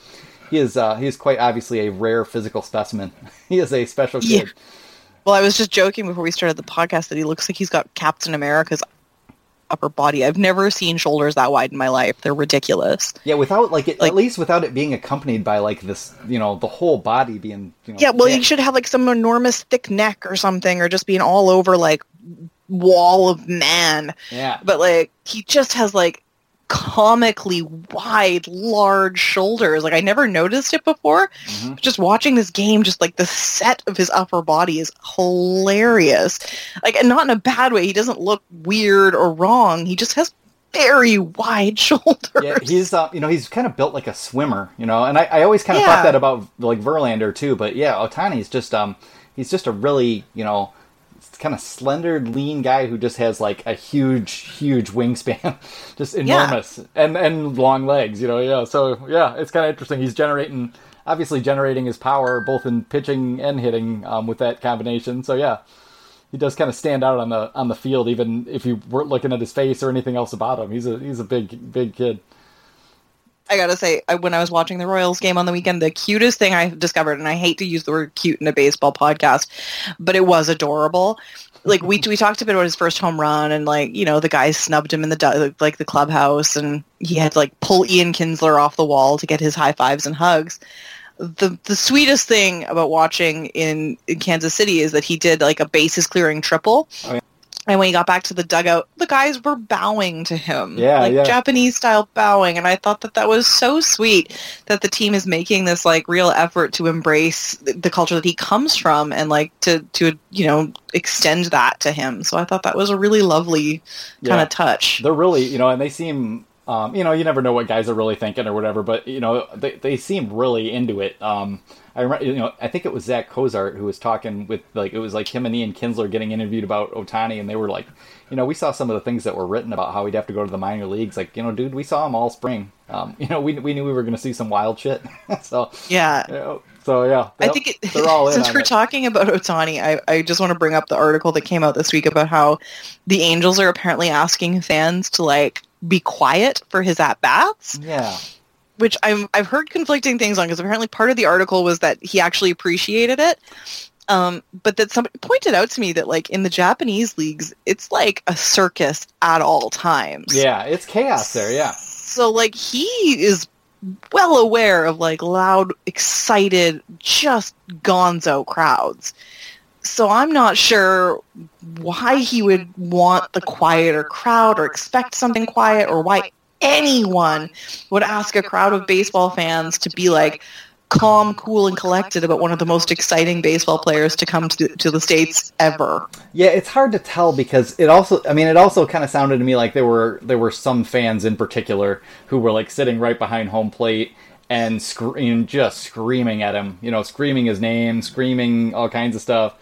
he is uh, he is quite obviously a rare physical specimen. he is a special kid. Yeah. Well, I was just joking before we started the podcast that he looks like he's got Captain America's upper body. I've never seen shoulders that wide in my life. They're ridiculous. Yeah, without like, it, Like- at least without it being accompanied by like this, you know, the whole body being. You know, Yeah, well, yeah, you should have like some enormous thick neck or something, or just being all over like wall of man. yeah. But like he just has like comically wide, large shoulders. Like I never noticed it before. Mhm. Just watching this game, just like the set of his upper body is hilarious. Like, and not in a bad way. He doesn't look weird or wrong. He just has very wide shoulders. Yeah, he's uh, you know he's kind of built like a swimmer, you know, and I, I always kind of Yeah. thought that about like Verlander too. But yeah, Ohtani's just um he's just a really you know kind of slender, lean guy who just has like a huge, huge wingspan, just enormous, and and long legs, you know. Yeah, so yeah, it's kind of interesting. He's generating obviously generating his power both in pitching and hitting um, with that combination. So yeah. He does kind of stand out on the on the field, even if you weren't looking at his face or anything else about him. He's a he's a big big kid. I gotta say, when I was watching the Royals game on the weekend, the cutest thing I discovered, and I hate to use the word cute in a baseball podcast, but it was adorable. Like we we talked a bit about his first home run, and like you know the guys snubbed him in the like the clubhouse, and he had to like pull Ian Kinsler off the wall to get his high fives and hugs. The the sweetest thing about watching in, in Kansas City is that he did like a bases clearing triple. Oh, yeah. And when he got back to the dugout, the guys were bowing to him, Yeah, like yeah. Japanese style bowing, and I thought that that was so sweet that the team is making this like real effort to embrace the culture that he comes from and like to to you know extend that to him. So I thought that was a really lovely kind Yeah. of touch. they're really you know and they seem um, you know you never know what guys are really thinking or whatever but you know they, they seem really into it um, I remember you know I think it was Zack Cozart who was talking with like it was like him and Ian Kinsler getting interviewed about Ohtani and they were like you know we saw some of the things that were written about how he'd have to go to the minor leagues like you know dude we saw him all spring um, you know we, we knew we were going to see some wild shit so Yeah. you know, so yeah I think it, all since we're it. talking about Ohtani, I, I just want to bring up the article that came out this week about how the Angels are apparently asking fans to like be quiet for his at bats. yeah which I'm I've heard conflicting things on because apparently part of the article was that he actually appreciated it. Um, but that somebody pointed out to me that like in the Japanese leagues, it's like a circus at all times. yeah it's chaos there yeah So like he is well aware of like loud, excited, just gonzo crowds. So I'm not sure why he would want the quieter crowd or expect something quiet or why anyone would ask a crowd of baseball fans to be like calm, cool, and collected about one of the most exciting baseball players to come to, to the States ever. Yeah, it's hard to tell because it also I mean it also kind of sounded to me like there were there were some fans in particular who were like sitting right behind home plate and scream just screaming at him, you know, screaming his name, screaming all kinds of stuff.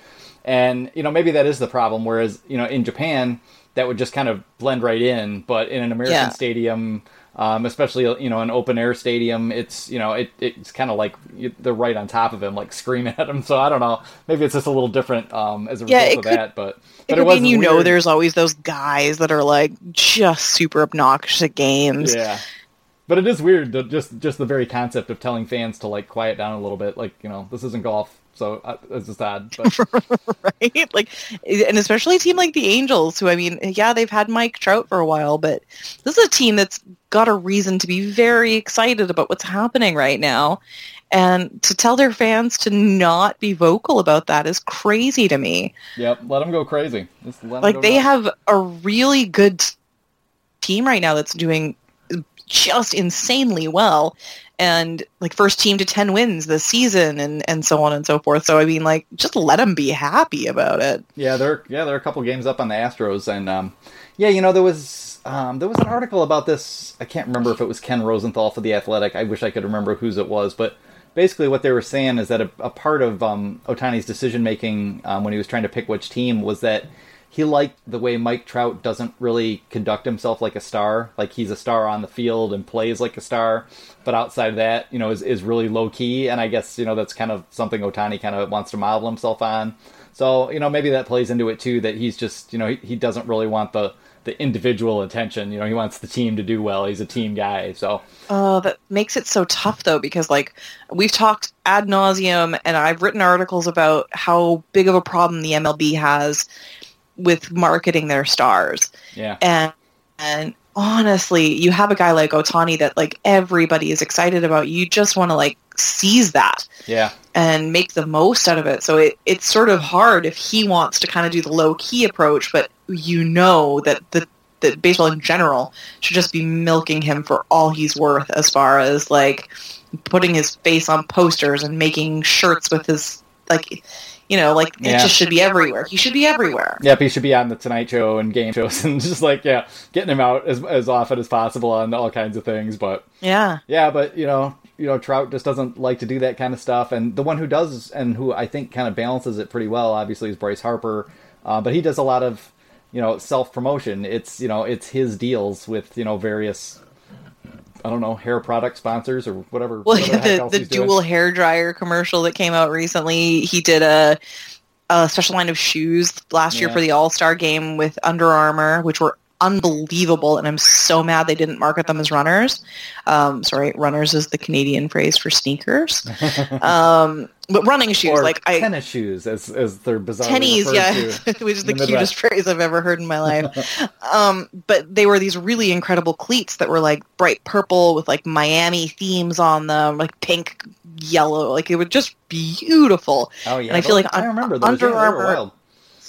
And you know, maybe that is the problem whereas, you know, in Japan that would just kind of blend right in, but in an American Yeah. stadium um, especially you know an open air stadium, it's you know it it's kind of like you, they're right on top of him, like screaming at him. So I don't know. Maybe it's just a little different um, as a Yeah, result of could- that. But It but could was mean you know there's always those guys that are like just super obnoxious at games. Yeah. But it is weird, just just the very concept of telling fans to like quiet down a little bit. Like you know, this isn't golf, so uh, it's just sad, But right? Like, and especially a team like the Angels, who I mean, yeah, they've had Mike Trout for a while, but this is a team that's got a reason to be very excited about what's happening right now. And to tell their fans to not be vocal about that is crazy to me. yep, let them go crazy. Just let 'em Like go they have a really good team right now that's doing just insanely well and like first team to 10 wins this season and and so on and so forth. So i mean like just let them be happy about it. Yeah they're yeah they're a couple games up on the astros and um yeah you know there was um, there was an article about this. I can't remember if it was ken rosenthal for the athletic. I wish i could remember whose it was but basically what they were saying is that a, a part of um, ohtani's decision making um, when he was trying to pick which team was that he liked the way Mike Trout doesn't really conduct himself like a star. Like he's a star on the field and plays like a star, but outside of that, you know, is, is really low key. And I guess you know that's kind of something Ohtani kind of wants to model himself on. So you know maybe that plays into it too. That he's just you know he, he doesn't really want the the individual attention. You know, he wants the team to do well. He's a team guy. So uh, that makes it so tough though, because like we've talked ad nauseum, and I've written articles about how big of a problem the MLB has with marketing their stars. Yeah. And and honestly, you have a guy like Ohtani that like everybody is excited about. You just want to like seize that. Yeah. And make the most out of it. So it, it's sort of hard if he wants to kind of do the low key approach, but you know that the that baseball in general should just be milking him for all he's worth as far as like putting his face on posters and making shirts with his like you know, like yeah. it just should be everywhere. He should be everywhere. Yep, he should be on the Tonight Show and game shows and just like yeah, getting him out as as often as possible on all kinds of things. But yeah, yeah, but you know, you know, Trout just doesn't like to do that kind of stuff. And the one who does and who I think kind of balances it pretty well, obviously, is Bryce Harper. Uh, but he does a lot of you know self promotion. It's you know it's his deals with you know various I don't know hair product sponsors or whatever. Well, whatever the the, the dual hair dryer commercial that came out recently. He did a a special line of shoes last yeah. year for the All Star game with Under Armour, which were unbelievable, and I'm so mad they didn't market them as runners. Um, sorry, runners is the Canadian phrase for sneakers. um, but running shoes, or like I, tennis shoes, as as they're bizarre. Tennies, yeah, which is the, the cutest phrase I've ever heard in my life. um, but they were these really incredible cleats that were like bright purple with like Miami themes on them, like pink, yellow, like it was just beautiful. Oh yeah, and I feel like I remember those. Under yeah, Armour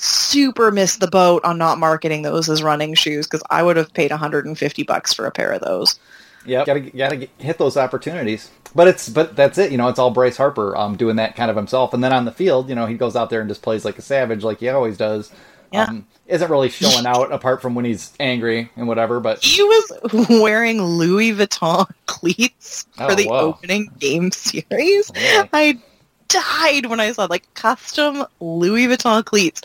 super missed the boat on not marketing those as running shoes because I would have paid 150 bucks for a pair of those. Yeah, gotta gotta hit those opportunities. But it's but that's it. You know, it's all Bryce Harper um, doing that kind of himself, and then on the field, you know, he goes out there and just plays like a savage, like he always does. Yeah. Um, isn't really showing out apart from when he's angry and whatever. But he was wearing Louis Vuitton cleats for oh, the whoa. opening game series. Really? I died when I saw like custom Louis Vuitton cleats.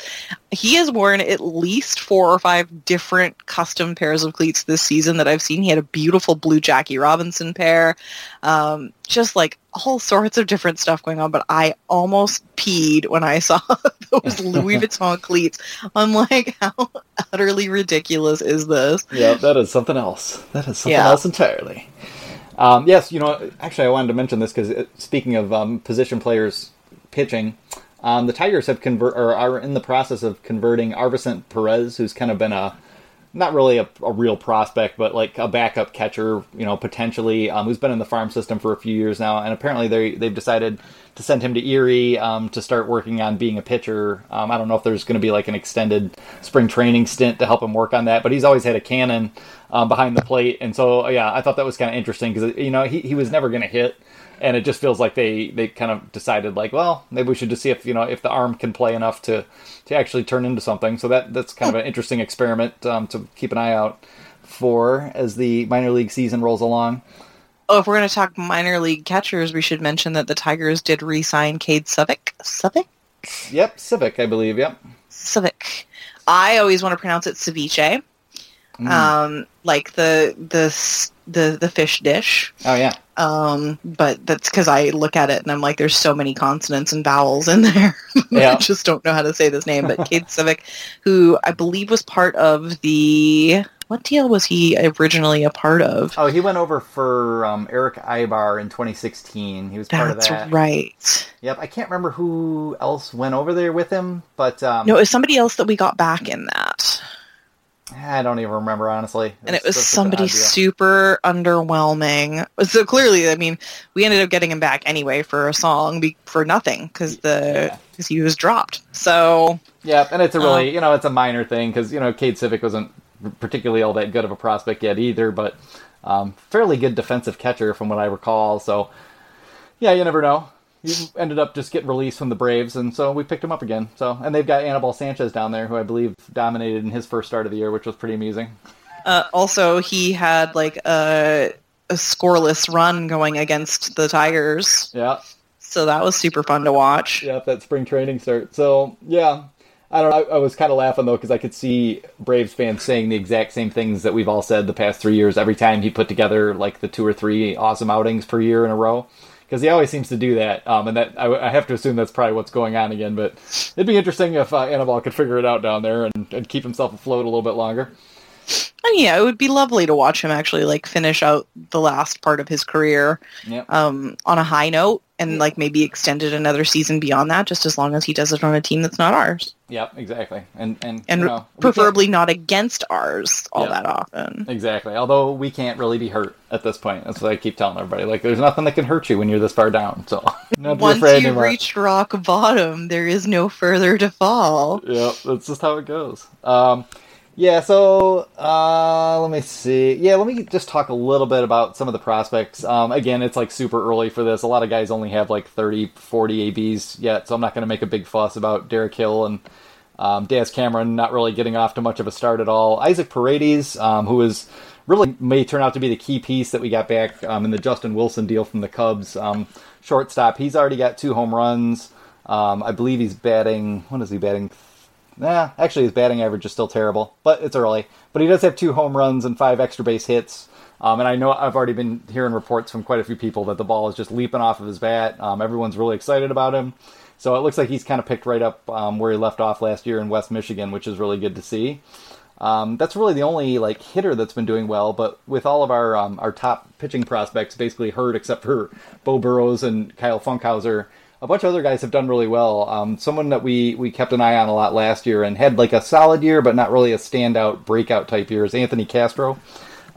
He has worn at least four or five different custom pairs of cleats this season that I've seen. He had a beautiful blue Jackie Robinson pair, um, just like all sorts of different stuff going on. But I almost peed when I saw those Louis Vuitton cleats. I'm like, how utterly ridiculous is this? Yeah, that is something else. That is something Yeah. else entirely. Um, yes, you know, actually, I wanted to mention this because speaking of um, position players pitching, um, the Tigers have convert or are in the process of converting Arvicent Perez, who's kind of been a not really a, a real prospect, but like a backup catcher, you know, potentially, um, who's been in the farm system for a few years now, and apparently they they've decided to send him to Erie um, to start working on being a pitcher. Um, I don't know if there's going to be like an extended spring training stint to help him work on that, but he's always had a cannon um, behind the plate, and so yeah, I thought that was kind of interesting because you know he he was never going to hit. And it just feels like they, they kind of decided like, well, maybe we should just see if you know if the arm can play enough to, to actually turn into something. So that that's kind of an interesting experiment um, to keep an eye out for as the minor league season rolls along. Oh, if we're going to talk minor league catchers, we should mention that the Tigers did re-sign Kade Scivicque. Savick? Yep, Civic, I believe. Yep. Civic. I always want to pronounce it ceviche, Mm. um, like the the the the fish dish. oh yeah. Um, but that's because I look at it and I'm like, there's so many consonants and vowels in there. Yeah. I just don't know how to say this name. But Kade Scivicque, who I believe was part of the what deal was he originally a part of? Oh, he went over for um, Erick Aybar in 2016. He was part That's of that. right. Yep. I can't remember who else went over there with him, but um, No, it was somebody else that we got back in that. I don't even remember honestly. and it was that's such an somebody super underwhelming. So clearly, I mean, we ended up getting him back anyway for a song be- for nothing because the Yeah. because he was dropped. So Yeah, and it's a really Um, you know it's a minor thing because you know Kade Scivicque wasn't particularly all that good of a prospect yet either, but Um, fairly good defensive catcher from what I recall. So, yeah, you never know. He ended up just getting released from the Braves, and so we picked him up again. So, and they've got Anibal Sanchez down there, who I believe dominated in his first start of the year, which was pretty amusing. Uh, also, he had like a, a scoreless run going against the Tigers. Yeah. So that was super fun to watch. Yeah, that spring training start. So yeah, I don't. I, I was kind of laughing though because I could see Braves fans saying the exact same things that we've all said the past three years. Every time he put together like the two or three awesome outings per year in a row, because he always seems to do that. Um, and that I, I, have to assume that's probably what's going on again. But it'd be interesting if uh, Anibal could figure it out down there and, and keep himself afloat a little bit longer. And yeah, it would be lovely to watch him actually like finish out the last part of his career Yep. um, on a high note and like maybe extend it another season beyond that, just as long as he does it on a team that's not ours. Yep, exactly. And and And you know, preferably not against ours all Yeah. that often. Exactly. Although we can't really be hurt at this point. That's what I keep telling everybody. Like, there's nothing that can hurt you when you're this far down. So, Once afraid you anymore. reach rock bottom, there is no further to fall. Yep, that's just how it goes. Um, yeah, so uh, let me see. Yeah, let me just talk a little bit about some of the prospects. Um, again, it's like super early for this. A lot of guys only have like 30, 40 ABs yet, so I'm not going to make a big fuss about Derek Hill and um, Daz Cameron not really getting off to much of a start at all. Isaac Paredes, um, who is really may turn out to be the key piece that we got back um, in the Justin Wilson deal from the Cubs. Um, shortstop, he's already got two home runs. Um, I believe he's batting. What is he batting? Nah, actually, his batting average is still terrible, but it's early. But he does have two home runs and five extra base hits. Um, and I know I've already been hearing reports from quite a few people that the ball is just leaping off of his bat. Um, everyone's really excited about him. So it looks like he's kind of picked right up um, where he left off last year in West Michigan, which is really good to see. Um, that's really the only like hitter that's been doing well. But with all of our um, our top pitching prospects basically hurt, except for Beau Burrows and Kyle Funkhouser, a bunch of other guys have done really well. Um, someone that we we kept an eye on a lot last year and had like a solid year, but not really a standout breakout type year is Anthony Castro,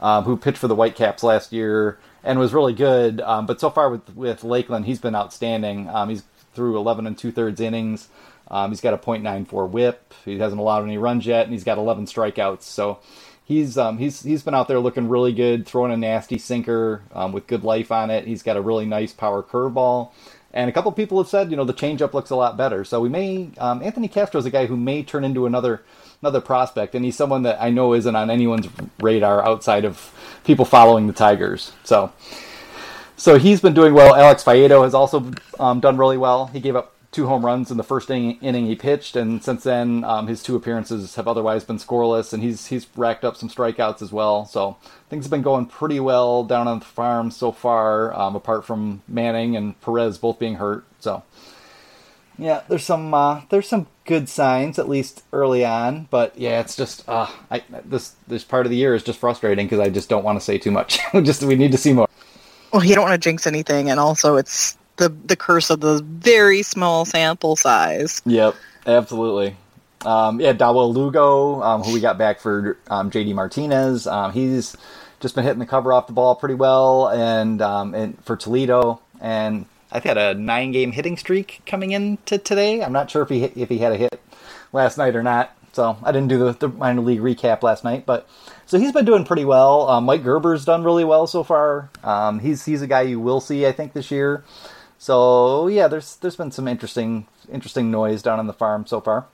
um, who pitched for the Whitecaps last year and was really good. Um, but so far with with Lakeland, he's been outstanding. Um, he's through 11 and two thirds innings. Um, he's got a .94 WHIP. He hasn't allowed any runs yet, and he's got 11 strikeouts. So he's um, he's he's been out there looking really good, throwing a nasty sinker with good life on it. He's got a really nice power curveball. And a couple people have said, you know, the changeup looks a lot better. So we may um, Anthony Castro is a guy who may turn into another another prospect, and he's someone that I know isn't on anyone's radar outside of people following the Tigers. So so he's been doing well. Alex Faedo has also um, done really well. He gave up two home runs in the first inning, inning he pitched, and since then um, his two appearances have otherwise been scoreless, and he's he's racked up some strikeouts as well. So things have been going pretty well down on the farm so far, um, apart from Manning and Perez both being hurt. So yeah, there's some uh, there's some good signs at least early on, but yeah, it's just uh, I, this this part of the year is just frustrating because I just don't want to say too much. just we need to see more. Well, you don't want to jinx anything, and also it's the the curse of the very small sample size. Yep, absolutely. Um, yeah, Dawel Lugo, um, who we got back for um, JD Martinez, um, he's just been hitting the cover off the ball pretty well, and um, and for Toledo, and I've had a nine-game hitting streak coming into today. I'm not sure if he hit, if he had a hit last night or not, so I didn't do the, the minor league recap last night, but so he's been doing pretty well. Um, Mike Gerber's done really well so far. He's he's a guy you will see, I think, this year. So yeah, there's there's been some interesting interesting noise down on the farm so far.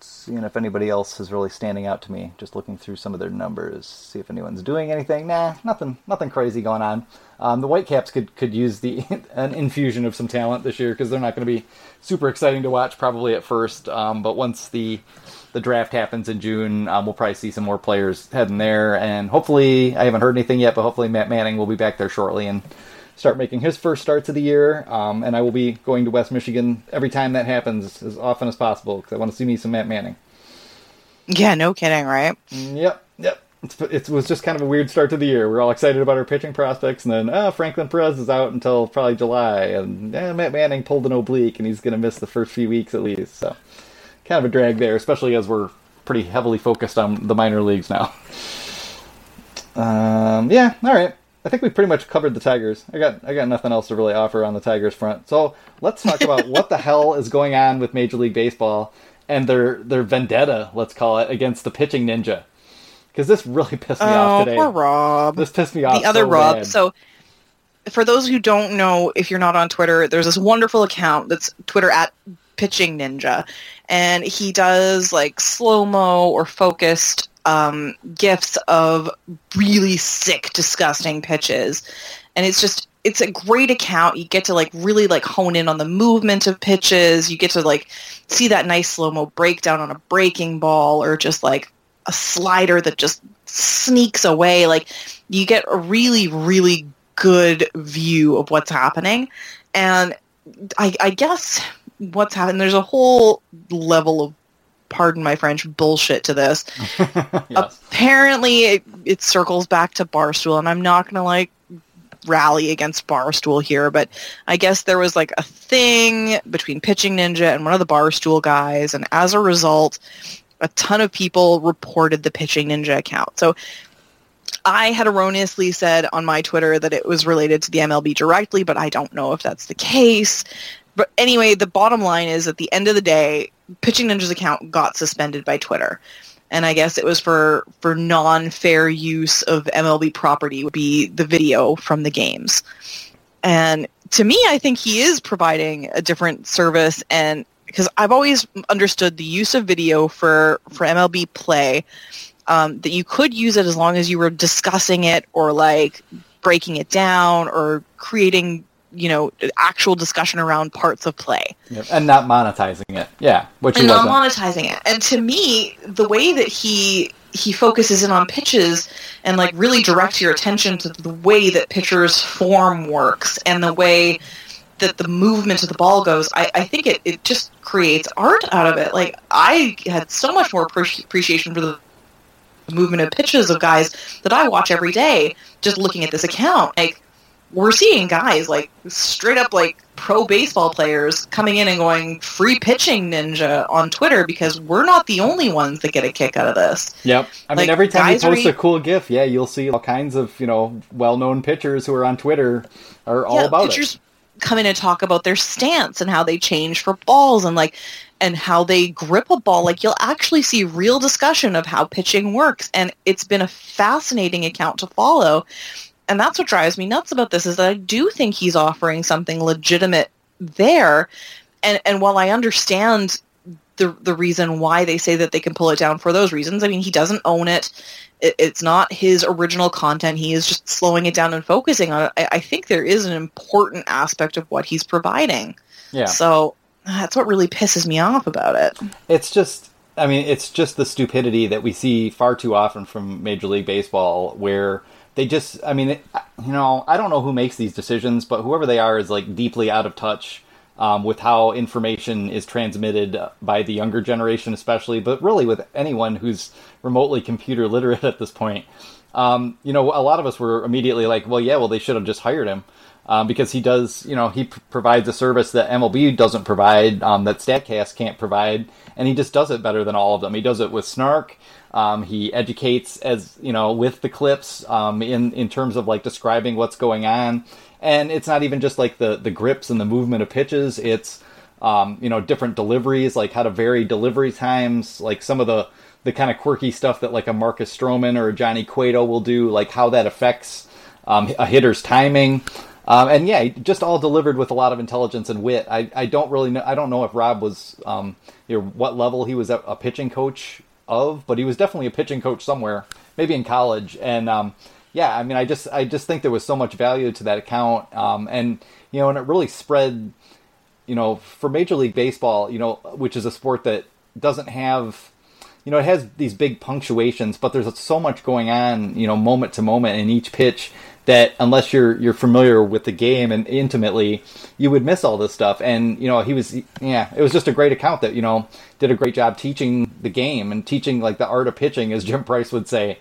Seeing if anybody else is really standing out to me. Just looking through some of their numbers, see if anyone's doing anything. Nah, nothing nothing crazy going on. Um, the Whitecaps could could use the an infusion of some talent this year because they're not going to be super exciting to watch probably at first. Um, but once the the draft happens in June, um, we'll probably see some more players heading there, and hopefully I haven't heard anything yet, but hopefully Matt Manning will be back there shortly and start making his first starts of the year. Um, and I will be going to West Michigan every time that happens as often as possible because I want to see me some Matt Manning. Yeah, no kidding, right? Yep, yep. It's, it was just kind of a weird start to the year. We're all excited about our pitching prospects, and then oh, Franklin Perez is out until probably July, and eh, Matt Manning pulled an oblique, and he's going to miss the first few weeks at least. So, kind of a drag there, especially as we're pretty heavily focused on the minor leagues now. Um, yeah, all right. I think we pretty much covered the Tigers. I got I got nothing else to really offer on the Tigers front. So let's talk about what the hell is going on with Major League Baseball and their their vendetta, let's call it, against the pitching ninja. because this really pissed me oh, off today. poor Rob. This pissed me off. the other so Rob. bad. So, for those who don't know, if you're not on Twitter, there's this wonderful account that's Twitter at Pitching Ninja, and he does like slow mo or focused um, gifs of really sick, disgusting pitches, and it's just it's a great account. You get to like really like hone in on the movement of pitches. You get to like see that nice slow mo breakdown on a breaking ball or just like a slider that just sneaks away. Like you get a really, really good view of what's happening. And I, I guess what's happening, there's a whole level of, pardon my French, bullshit to this. yes. Apparently it, it circles back to Barstool, and I'm not going to like rally against Barstool here, but I guess there was like a thing between Pitching Ninja and one of the Barstool guys, and as a result, a ton of people reported the Pitching Ninja account. So I had erroneously said on my Twitter that it was related to the MLB directly, but I don't know if that's the case. But anyway, the bottom line is at the end of the day, Pitching Ninja's account got suspended by Twitter. And I guess it was for, for non-fair use of MLB property would be the video from the games. And to me, I think he is providing a different service and because I've always understood the use of video for, for MLB play um, that you could use it as long as you were discussing it or like breaking it down or creating you know actual discussion around parts of play Yep. And not monetizing it. Yeah. Which and not wasn't. monetizing it and to me the way that he he focuses in on pitches and like really directs your attention to the way that pitchers form works and the way that the movement of the ball goes i, I think it, it just creates art out of it like i had so much more appreci- appreciation for the movement of pitches of guys that I watch every day just looking at this account. Like we're seeing guys like straight up like pro baseball players coming in and going free pitching ninja on Twitter because we're not the only ones that get a kick out of this. Yep. I mean, every time you post a e- cool GIF, yeah, you'll see all kinds of you know well-known pitchers who are on Twitter are all yeah, about pitchers it. come in and talk about their stance and how they change for balls and like and how they grip a ball. Like you'll actually see real discussion of how pitching works, and it's been a fascinating account to follow. And that's what drives me nuts about this is that I do think he's offering something legitimate there. And and while I understand the the reason why they say that they can pull it down for those reasons, I mean he doesn't own it. it it's not his original content. He is just slowing it down and focusing on it. I, I think there is an important aspect of what he's providing. Yeah. So that's what really pisses me off about it. It's just, I mean, it's just the stupidity that we see far too often from Major League Baseball, where they just, I mean, you know, I don't know who makes these decisions, but whoever they are is like deeply out of touch um, with how information is transmitted by the younger generation, especially, but really with anyone who's remotely computer literate at this point. Um, you know, a lot of us were immediately like, well, yeah, well, they should have just hired him. Um, because he does, you know, he p- provides a service that MLB doesn't provide, um, that Statcast can't provide, and he just does it better than all of them. He does it with snark. Um, he educates as you know with the clips um, in in terms of like describing what's going on, and it's not even just like the the grips and the movement of pitches. It's um, you know different deliveries, like how to vary delivery times, like some of the the kind of quirky stuff that like a Marcus Stroman or a Johnny Cueto will do, like how that affects um, a hitter's timing. Um, and yeah, just all delivered with a lot of intelligence and wit. I, I don't really know. I don't know if Rob was, um, you know, what level he was a, a pitching coach of, but he was definitely a pitching coach somewhere, maybe in college. And um, yeah, I mean, I just I just think there was so much value to that account, um, and you know, and it really spread, you know, for Major League Baseball, you know, which is a sport that doesn't have you know, it has these big punctuations, but there's so much going on, you know, moment to moment in each pitch that unless you're you're familiar with the game and intimately, you would miss all this stuff. And you know, he was yeah, it was just a great account that you know did a great job teaching the game and teaching like the art of pitching, as Jim Price would say.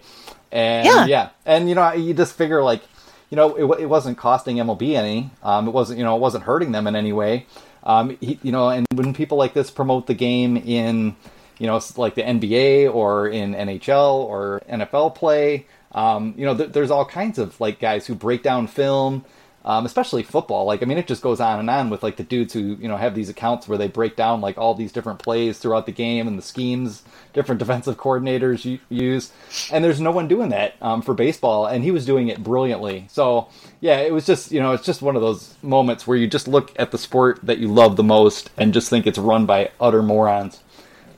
And Yeah. yeah, and you know, you just figure like, you know, it, it wasn't costing MLB any. Um, it wasn't you know it wasn't hurting them in any way. Um, he, you know, and when people like this promote the game in you know, like the NBA or in NHL or NFL play. Um, you know, th- there's all kinds of like guys who break down film, um, especially football. Like, I mean, it just goes on and on with like the dudes who you know have these accounts where they break down like all these different plays throughout the game and the schemes different defensive coordinators use, and there's no one doing that um, for baseball, and he was doing it brilliantly. So yeah, it was just you know it's just one of those moments where you just look at the sport that you love the most and just think it's run by utter morons.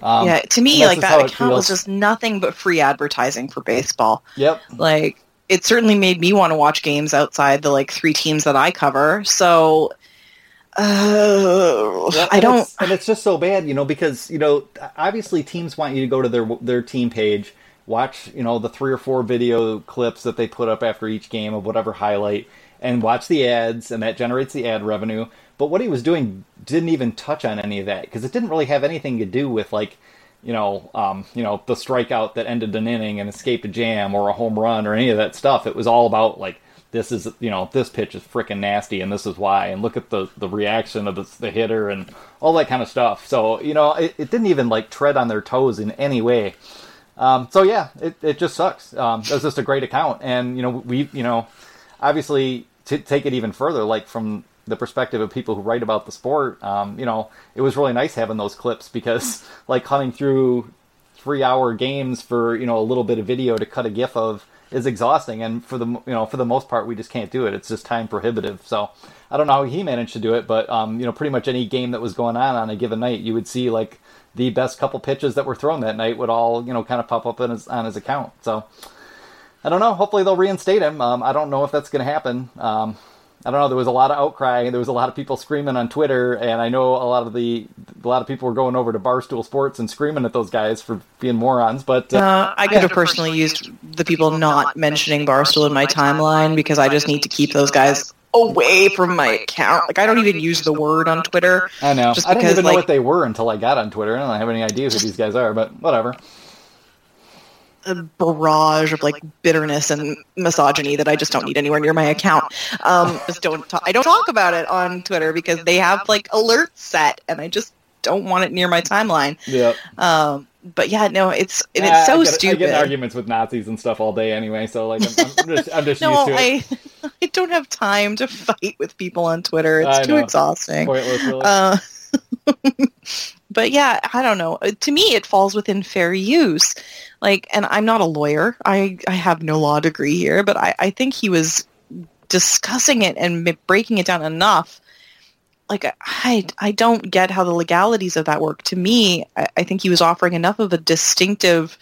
Um, yeah, to me, like that account was just nothing but free advertising for baseball. Yep. Like it certainly made me want to watch games outside the like three teams that I cover. So uh, yeah, I don't, it's, and it's just so bad, you know, because you know, obviously teams want you to go to their their team page, watch, you know, the three or four video clips that they put up after each game of whatever highlight, and watch the ads, and that generates the ad revenue. But what he was doing didn't even touch on any of that because it didn't really have anything to do with like you know, um, you know, the strikeout that ended an inning and escaped a jam or a home run or any of that stuff. It was all about like this is you know this pitch is freaking nasty and this is why and look at the the reaction of the, the hitter and all that kind of stuff. So you know, it, it didn't even like tread on their toes in any way. Um, so yeah, it, it just sucks. Um, it was just a great account, and you know we you know obviously to take it even further, like from the perspective of people who write about the sport, um, you know, it was really nice having those clips because like hunting through three hour games for you know a little bit of video to cut a gif of is exhausting. And for the you know for the most part we just can't do it. It's just time prohibitive. So i don't know how he managed to do it but um, you know pretty much any game that was going on on a given night you would see like the best couple pitches that were thrown that night would all you know kind of pop up his, on his account. So i don't know. Hopefully they'll reinstate him. Um, i don't know if that's going to happen. Um, I don't know. There was a lot of outcry. There was a lot of people screaming on Twitter, and I know a lot of the a lot of people were going over to Barstool Sports and screaming at those guys for being morons. But uh, uh, I could have personally used the people not mentioning Barstool in my timeline because I just need to keep those guys away from my account. Like I don't even use the word on Twitter. I know. Just I didn't even like, know what they were until I got on Twitter. I don't have any idea who these guys are, but whatever a barrage of like bitterness and misogyny that I just don't need anywhere near my account. Um, just don't talk, I don't talk about it on Twitter because they have like alerts set, and I just don't want it near my timeline. Yeah. Um, but yeah, no, it's it's so I get, stupid. I get arguments with Nazis and stuff all day anyway, so like I'm, I'm just, I'm just no, used to it. I, I don't have time to fight with people on Twitter. It's too exhausting. Pointless, really. Uh, but yeah, I don't know. Uh, to me, it falls within fair use. Like, and I'm not a lawyer. I, I have no law degree here, but I, I think he was discussing it and breaking it down enough. Like, I, I don't get how the legalities of that work. To me, I, I think he was offering enough of a distinctive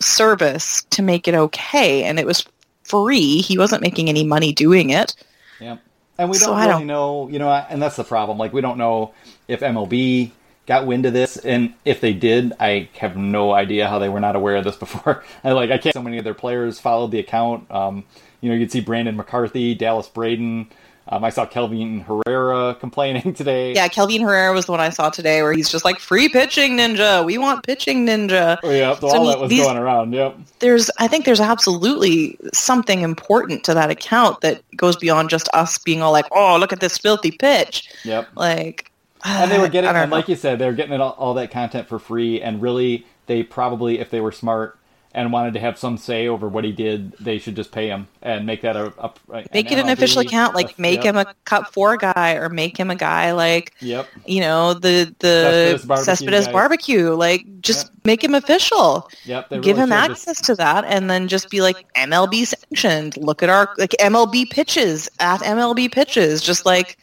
service to make it okay, and it was free. He wasn't making any money doing it. Yeah. And we don't so really don't... know, you know, and that's the problem. Like, we don't know if MLB got wind of this, and if they did, I have no idea how they were not aware of this before. I like I can't. So many of their players followed the account. Um, you know, you'd see Brandon McCarthy, Dallas Braden. Um, I saw Kelvin Herrera complaining today. Yeah, Kelvin Herrera was the one I saw today, where he's just like, "Free pitching ninja, we want pitching ninja." Oh, yeah, so, all that was going around. Yep. There's, I think, there's absolutely something important to that account that goes beyond just us being all like, "Oh, look at this filthy pitch." Yep. Like, and they were getting, and like you said, they were getting all, all, that content for free. And really, they probably, if they were smart and wanted to have some say over what he did, they should just pay him and make that a, a make an it an official account. Like make yep. him a Cut4 guy, or make him a guy like, yep, you know, the the Cespedes barbecue, Cespedes barbecue. Like, just yep. make him official. Yep, give him access just... to that, and then just be like MLB sanctioned. Look at our like MLB pitches at MLB pitches, just like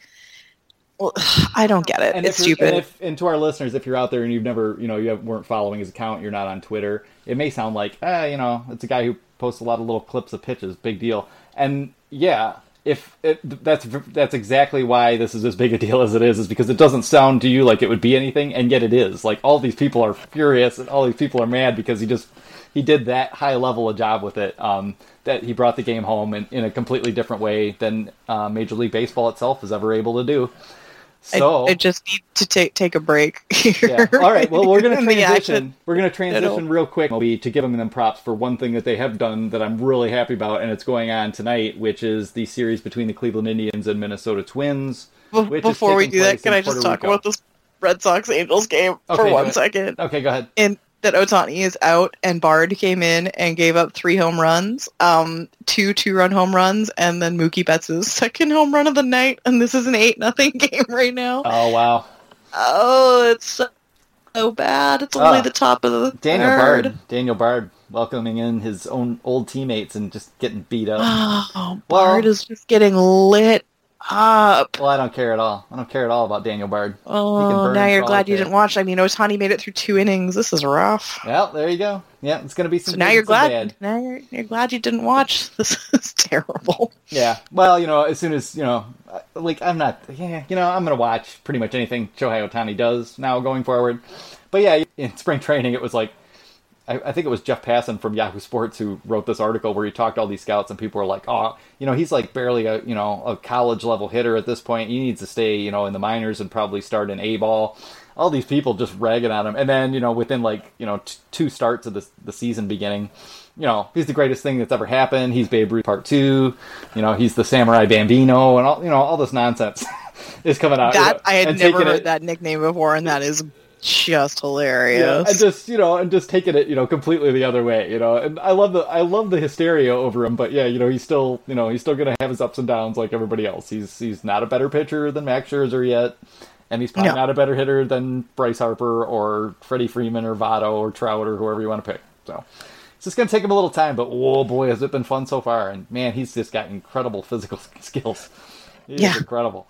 well, I don't get it. And it's stupid. And, if, and to our listeners, if you're out there and you've never, you know, you weren't following his account, you're not on Twitter, it may sound like, ah, you know, it's a guy who posts a lot of little clips of pitches, big deal. And yeah, if it, that's that's exactly why this is as big a deal as it is, is because it doesn't sound to you like it would be anything, and yet it is. Like all these people are furious, and all these people are mad because he just he did that high level a job with it. Um, that he brought the game home in, in a completely different way than uh, Major League Baseball itself is ever able to do. So I, I, just need to take take a break. Yeah. All right. Well, we're going to transition. We're going to transition real quick, to give them props for one thing that they have done that I'm really happy about, and it's going on tonight, which is the series between the Cleveland Indians and Minnesota Twins. Before we do that, can I just talk Rico. about this Red Sox Angels game okay, for one second? Okay, go ahead. In that Ohtani is out and Bard came in and gave up three home runs, um, two two-run home runs, and then Mookie Betts' second home run of the night, and this is an eight nothing game right now. Oh wow. Oh, it's so, bad. It's only Oh. the top of the Daniel third. Bard. Daniel Bard welcoming in his own old teammates and just getting beat up. Oh, Well- Bard is just getting lit up. well, I don't care at all. I don't care at all about Daniel Bard. Oh, burn now you're glad you didn't watch. I mean, Ohtani made it through two innings. This is rough. Well, there you go. Yeah, it's gonna be some. So now you're glad. bad. Now you're, you're glad you didn't watch. This is terrible. Yeah. Well, you know, as soon as you know, uh, like I'm not. Yeah, you know, I'm gonna watch pretty much anything Shohei Ohtani does now going forward. But yeah, in spring training, it was like. I, I think it was Jeff Passan from Yahoo Sports who wrote this article where he talked to all these scouts and people were like, "Oh, you know, he's like barely a you know a college level hitter at this point. He needs to stay you know in the minors and probably start in A ball." All these people just ragging on him, and then you know within like you know t- two starts of the the season beginning, you know he's the greatest thing that's ever happened. He's Babe Ruth part two, you know he's the Samurai Bambino, and all you know all this nonsense is coming out. you That know, I had never heard it- that nickname before, and that is just hilarious. yeah, and just you know, and just taking it, you know, completely the other way, you know. And I love the I love the hysteria over him, but yeah, you know, he's still you know he's still gonna have his ups and downs like everybody else. He's he's not a better pitcher than Max Scherzer yet, and he's probably No. not a better hitter than Bryce Harper or Freddie Freeman or Votto or Trout or whoever you want to pick. So it's just gonna take him a little time, but oh boy, has it been fun so far! And man, he's just got incredible physical skills. He's Yeah. incredible.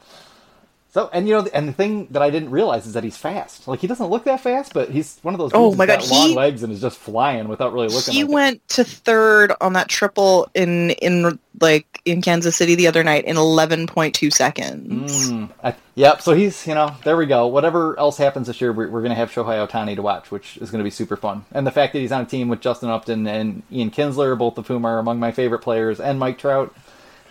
So, and you know, and the thing that I didn't realize is that he's fast. Like he doesn't look that fast, but he's one of those. Oh my God, got long legs and is just flying without really looking. he like it. went to third on that triple in in like in Kansas City the other night in 11.2 seconds. Mm, I, yep. So he's, you know, there we go. Whatever else happens this year, we're, we're going to have Shohei Ohtani to watch, which is going to be super fun. And the fact that he's on a team with Justin Upton and Ian Kinsler, both of whom are among my favorite players, and Mike Trout,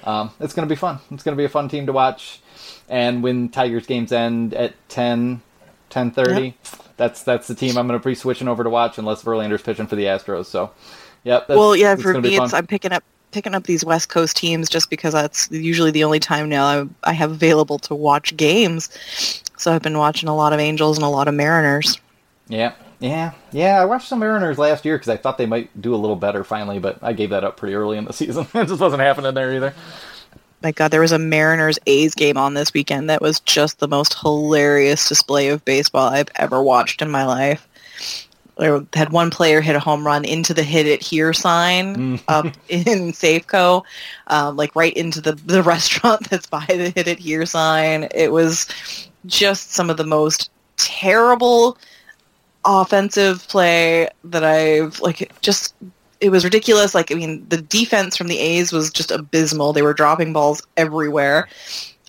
um, it's going to be fun. It's going to be a fun team to watch. And when Tigers games end at 10, 10.30, that's that's the team I'm going to be switching over to watch unless Verlander's pitching for the Astros. So, yep. That's, well, yeah, for me, it's. I'm picking up picking up these West Coast teams just because that's usually the only time now I, I have available to watch games. So I've been watching a lot of Angels and a lot of Mariners. Yeah, yeah, yeah. I watched some Mariners last year because I thought they might do a little better finally, but I gave that up pretty early in the season. it just wasn't happening there either. My God, there was a Mariners A's game on this weekend that was just the most hilarious display of baseball I've ever watched in my life. There had one player hit a home run into the hit it here sign Mm. up in Safeco, um, like right into the, the restaurant that's by the hit it here sign. It was just some of the most terrible offensive play that I've like just it was ridiculous. Like I mean, the defense from the A's was just abysmal. They were dropping balls everywhere,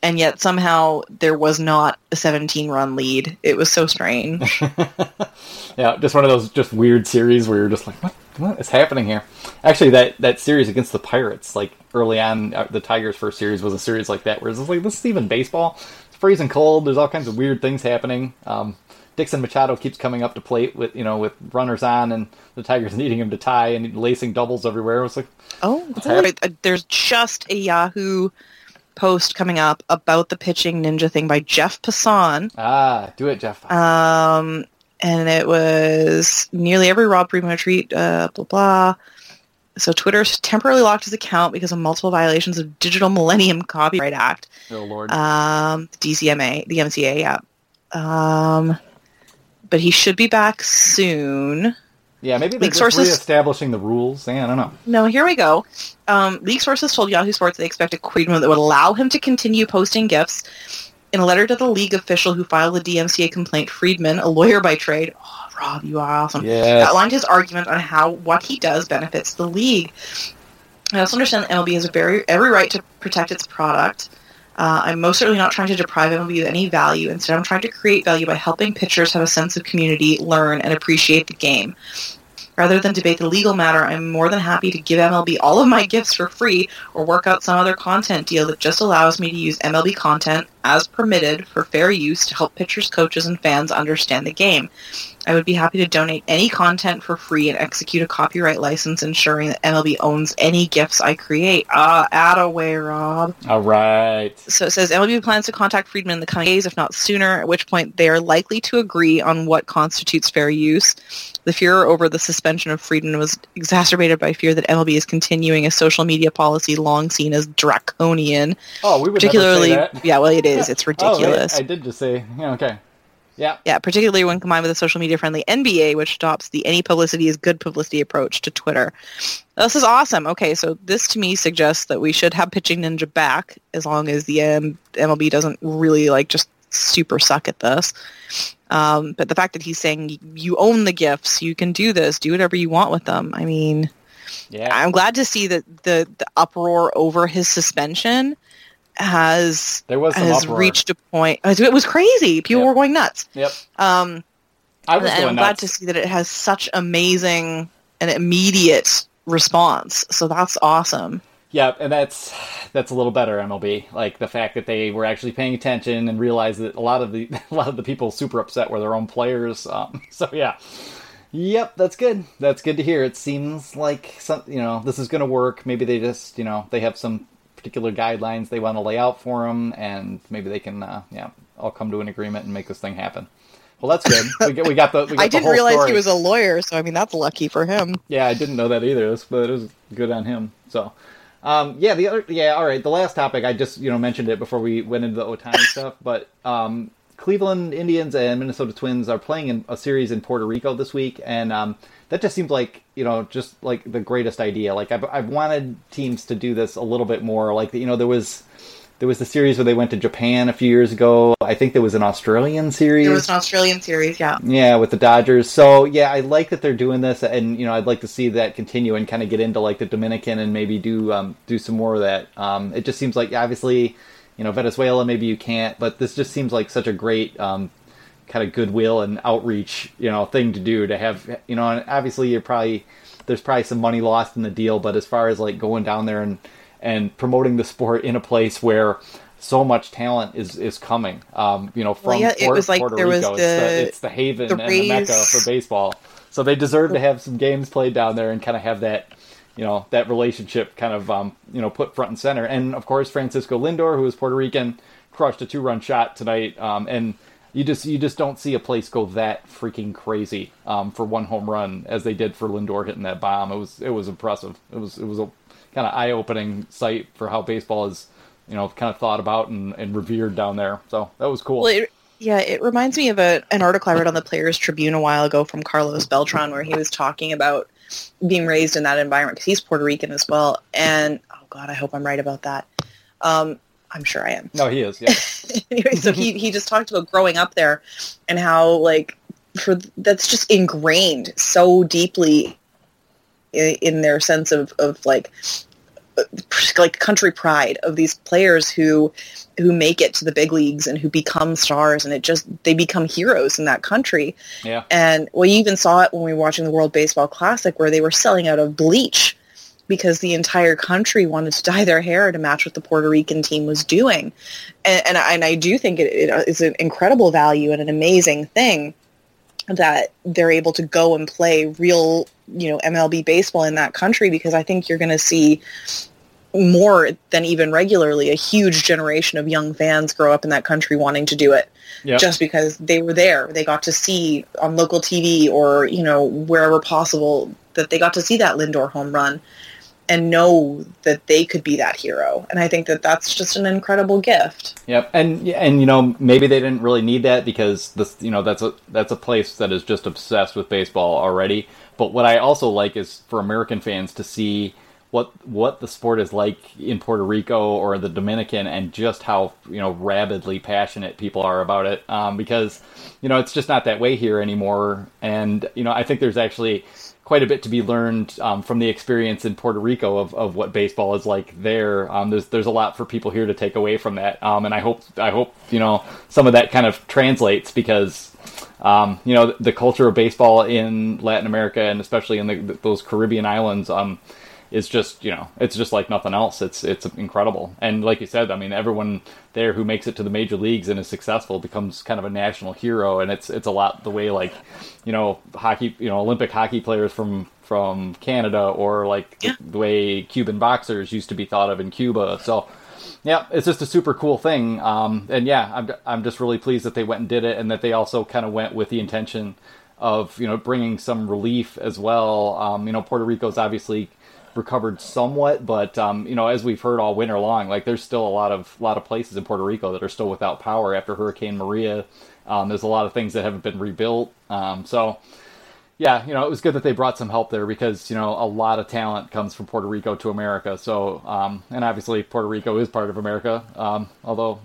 and yet somehow there was not a 17 run lead. It was so strange. yeah, just one of those just weird series where you're just like, what, what is happening here? Actually, that that series against the Pirates, like early on, uh, the Tigers' first series was a series like that, where it's like, this is even baseball. It's freezing cold. There's all kinds of weird things happening. Um, Dixon Machado keeps coming up to plate with you know with runners on, and the Tigers needing him to tie and lacing doubles everywhere. It was like, oh, right. Uh, there's just a Yahoo post coming up about the pitching ninja thing by Jeff Passan. ah, do it, Jeff. Um, and it was nearly every Rob Primo tweet, uh, blah, blah. So Twitter temporarily locked his account because of multiple violations of Digital Millennium Copyright Act. oh Lord. Um, the DCMA, the MCA, yeah. Um, but he should be back soon. yeah, maybe they're leak just sources- reestablishing the rules. Yeah, I don't know. No, here we go. Um, leak sources told Yahoo Sports they expect a agreement that would allow him to continue posting gifts. In a letter to the league official who filed the DMCA complaint, Friedman, a lawyer by trade, oh, Rob, you are awesome, Yes. outlined his argument on how what he does benefits the league. I also understand that MLB has a very every right to protect its product. Uh, I'm most certainly not trying to deprive MLB of any value. Instead, I'm trying to create value by helping pitchers have a sense of community, learn, and appreciate the game. Rather than debate the legal matter, I'm more than happy to give MLB all of my gifts for free or work out some other content deal that just allows me to use MLB content as permitted for fair use to help pitchers, coaches, and fans understand the game. I would be happy to donate any content for free and execute a copyright license ensuring that MLB owns any gifts I create. Ah, uh, add away, Rob. All right. So it says MLB plans to contact Friedman in the coming days, if not sooner, at which point they are likely to agree on what constitutes fair use. The furor over the suspension of Friedman was exacerbated by fear that MLB is continuing a social media policy long seen as draconian. Oh, we would particularly, never say that. yeah, well, it is. It's ridiculous. Oh, wait, I did just say, yeah, okay. Yeah. Yeah, particularly when combined with a social media friendly NBA, which adopts the any publicity is good publicity approach to Twitter. This is awesome. Okay, so this to me suggests that we should have Pitching Ninja back as long as the um, MLB doesn't really like just super suck at this. Um, but the fact that he's saying you own the gifts, you can do this, do whatever you want with them. I mean, yeah. I'm glad to see that the, the uproar over his suspension has there was has uproar. reached a point. It was crazy. People Yep. were going nuts. Yep. Um, I was and going I'm glad nuts. to see that it has such amazing and immediate response. So that's awesome. Yeah, and that's that's a little better MLB. Like the fact that they were actually paying attention and realized that a lot of the a lot of the people super upset were their own players. Um, so yeah, yep, that's good. That's good to hear. It seems like some you know this is going to work. Maybe they just you know they have some particular guidelines they want to lay out for them, and maybe they can uh, yeah all come to an agreement and make this thing happen. Well, that's good. We got we got the we got I the didn't whole realize story. he was a lawyer, so I mean that's lucky for him. Yeah, I didn't know that either, but it was good on him. So, um, yeah, the other, yeah, all right. The last topic, I just you know mentioned it before we went into the Ohtani stuff, but um, Cleveland Indians and Minnesota Twins are playing in a series in Puerto Rico this week, and um, that just seemed like you know just like the greatest idea. Like I've I've wanted teams to do this a little bit more. Like you know there was. There was the series where they went to Japan a few years ago. I think there was an Australian series. There was an Australian series, yeah. Yeah, with the Dodgers. So yeah, I like that they're doing this, and you know, I'd like to see that continue and kind of get into like the Dominican and maybe do um, do some more of that. Um, it just seems like obviously, you know, Venezuela maybe you can't, but this just seems like such a great um, kind of goodwill and outreach, you know, thing to do to have. You know, and obviously you're probably there's probably some money lost in the deal, but as far as like going down there and and promoting the sport in a place where so much talent is is coming. Um, you know, from Well, yeah, was like Puerto there was Rico. it's, the- the, it's the haven the and the mecca for baseball. So they deserve to have some games played down there and kind of have that, you know, that relationship kind of um, you know put front and center. And of course, Francisco Lindor, who is Puerto Rican, crushed a two run shot tonight. Um, and you just you just don't see a place go that freaking crazy um, for one home run as they did for Lindor hitting that bomb. It was it was impressive. It was it was a kind of eye opening sight for how baseball is you know kind of thought about and, and revered down there. So that was cool. Well, it, yeah, it reminds me of a, an article I read on the Players Tribune a while ago from Carlos Beltran, where he was talking about being raised in that environment because he's Puerto Rican as well. And oh god, I hope I'm right about that. Um, I'm sure I am. no, he is. Yeah. anyway, so he he just talked about growing up there and how like for that's just ingrained so deeply in, in their sense of of like uh, like country pride of these players who who make it to the big leagues and who become stars and it just they become heroes in that country yeah. and we even saw it when we were watching the world baseball classic where they were selling out of bleach because the entire country wanted to dye their hair to match what the Puerto Rican team was doing. And, and, I, and I do think it, it is an incredible value and an amazing thing that they're able to go and play real, you know, MLB baseball in that country because I think you're going to see more than even regularly a huge generation of young fans grow up in that country wanting to do it Yep. just because they were there. They got to see on local TV or, you know, wherever possible that they got to see that Lindor home run and know that they could be that hero. And I think that that's just an incredible gift. Yep, and and you know maybe they didn't really need that because this you know that's a that's a place that is just obsessed with baseball already. But what I also like is for American fans to see what what the sport is like in Puerto Rico or the Dominican, and just how you know rabidly passionate people are about it. Um, because you know it's just not that way here anymore, and you know I think there's actually quite a bit to be learned um, from the experience in Puerto Rico of, of what baseball is like there. Um, there's there's a lot for people here to take away from that, um, and I hope I hope you know some of that kind of translates because um, you know the culture of baseball in Latin America and especially in the, those Caribbean islands. Is just you know it's just like nothing else. It's it's incredible. And like you said, I mean, everyone there who makes it to the major leagues and is successful becomes kind of a national hero. And it's it's a lot the way like you know hockey, you know Olympic hockey players from from Canada or like Yeah. the, the way Cuban boxers used to be thought of in Cuba. So. Yeah, it's just a super cool thing, um, and yeah, I'm I'm just really pleased that they went and did it, and that they also kind of went with the intention of you know bringing some relief as well. Um, you know, Puerto Rico's obviously recovered somewhat, but um, you know, as we've heard all winter long, like there's still a lot of lot of places in Puerto Rico that are still without power after Hurricane Maria. Um, there's a lot of things that haven't been rebuilt, um, so yeah, you know, it was good that they brought some help there because you know a lot of talent comes from Puerto Rico to America. So, um, and obviously Puerto Rico is part of America, um, although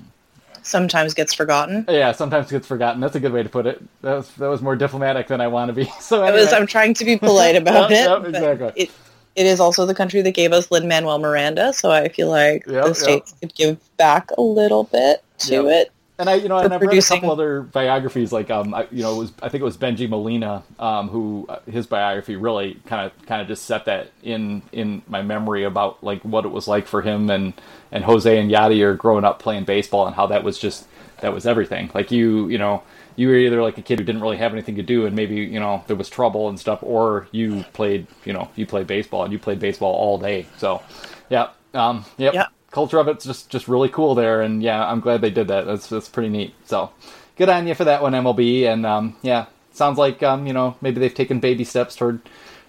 Sometimes gets forgotten. yeah, sometimes gets forgotten. That's a good way to put it. That was that was more diplomatic than I want to be. So I was I'm trying to be polite about Yep, it. yep, exactly. It, it is also the country that gave us Lin Manuel Miranda, so I feel like Yep, the yep. states could give back a little bit to Yep. it. And I, you know, and I've read a couple other biographies. Like, um, I, you know, it was I think it was Bengie Molina, um, who uh, his biography really kind of kind of just set that in in my memory about like what it was like for him and and Jose and Yadier growing up playing baseball and how that was just that was everything. Like you, you know, you were either like a kid who didn't really have anything to do and maybe you know there was trouble and stuff, or you played, you know, you played baseball and you played baseball all day. So, yeah, um, yep. Yeah. Culture of it's just just really cool there, and yeah, I'm glad they did that. That's that's pretty neat. So, good on you for that one, MLB. And um, yeah, sounds like um, you know maybe they've taken baby steps toward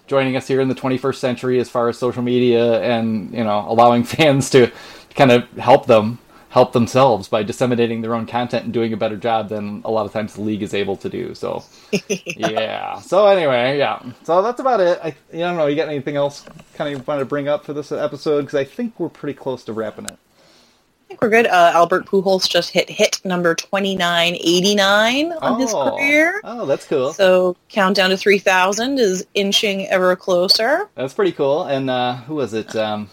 joining us here in the 21st century as far as social media and you know allowing fans to kind of help them help themselves by disseminating their own content and doing a better job than a lot of times the league is able to do. So yeah. So anyway, yeah. So that's about it. I, I don't know. You got anything else kind of want to bring up for this episode? Because I think we're pretty close to wrapping it. I think we're good. Uh, Albert Pujols just hit hit number 2989 on his Oh. career. Oh, that's cool. So countdown to 3000 is inching ever closer. That's pretty cool. And uh, who was it? Um,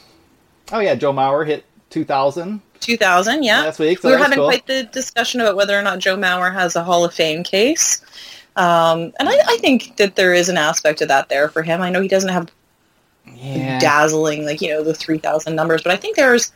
oh yeah, Joe Mauer hit 2,000 2000, yeah. last week. So we were having cool. quite the discussion about whether or not Joe Mauer has a Hall of Fame case. Um, and I, I think that there is an aspect of that there for him. I know he doesn't have yeah. dazzling, like, you know, the 3,000 numbers, but I think there's,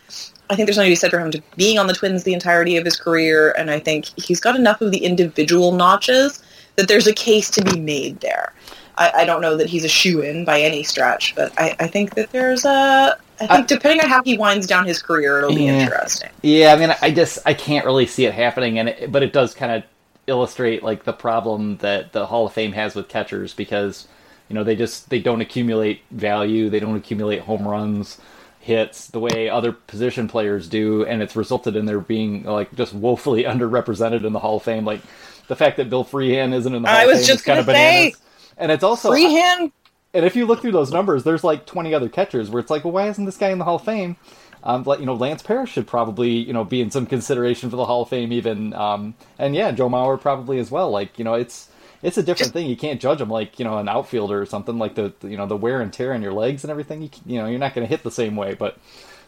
I think there's something to be said for him to being on the Twins the entirety of his career. And I think he's got enough of the individual notches that there's a case to be made there. I, I don't know that he's a shoe-in by any stretch, but I, I think that there's a, I think uh, depending on how he winds down his career, it'll be Yeah. interesting. Yeah, I mean, I just I can't really see it happening, and it, but it does kind of illustrate like the problem that the Hall of Fame has with catchers because you know they just they don't accumulate value, they don't accumulate home runs, hits the way other position players do, and it's resulted in their being like just woefully underrepresented in the Hall of Fame. Like the fact that Bill Freehan isn't in the Hall I of was Fame just is kind of say- bananas. And it's also Freehan and if you look through those numbers, there's like 20 other catchers where it's like, well, why isn't this guy in the Hall of Fame? Um, like, you know, Lance Parrish should probably, you know, be in some consideration for the Hall of Fame even. Um, and yeah, Joe Mauer probably as well. Like, you know, it's it's a different thing. You can't judge him like, you know, an outfielder or something like the, you know, the wear and tear on your legs and everything. You, you know, you're not going to hit the same way, but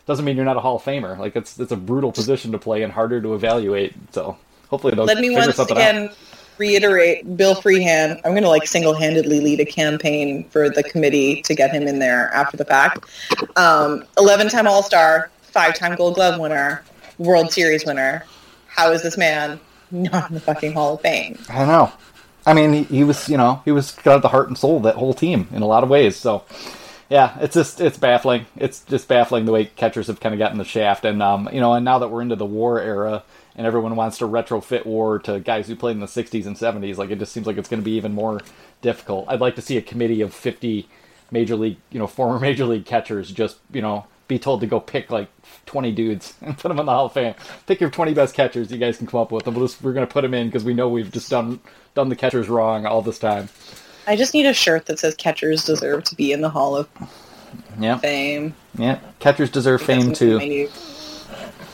doesn't mean you're not a Hall of Famer. Like, it's it's a brutal position to play and harder to evaluate. So hopefully they'll Let me once something out. Reiterate Bill Freehan. I'm going to like single-handedly lead a campaign for the committee to get him in there after the fact. Um, 11-time All-Star, five-time Gold Glove winner, World Series winner. How is this man not in the fucking Hall of Fame? I don't know. I mean, he, he was, you know, he was kind of the heart and soul of that whole team in a lot of ways. So, yeah, it's just it's baffling. It's just baffling the way catchers have kind of gotten the shaft, and um, you know, and now that we're into the WAR era, and everyone wants to retrofit WAR to guys who played in the '60s and '70s, like it just seems like it's going to be even more difficult. I'd like to see a committee of 50 major league, you know, former major league catchers just, you know, be told to go pick like 20 dudes and put them in the Hall of Fame. Pick your 20 best catchers you guys can come up with, and we'll just, we're going to put them in because we know we've just done done the catchers wrong all this time. I just need a shirt that says catchers deserve to be in the Hall of Yeah, Fame. yeah. Catchers deserve fame That's gonna be too. my new-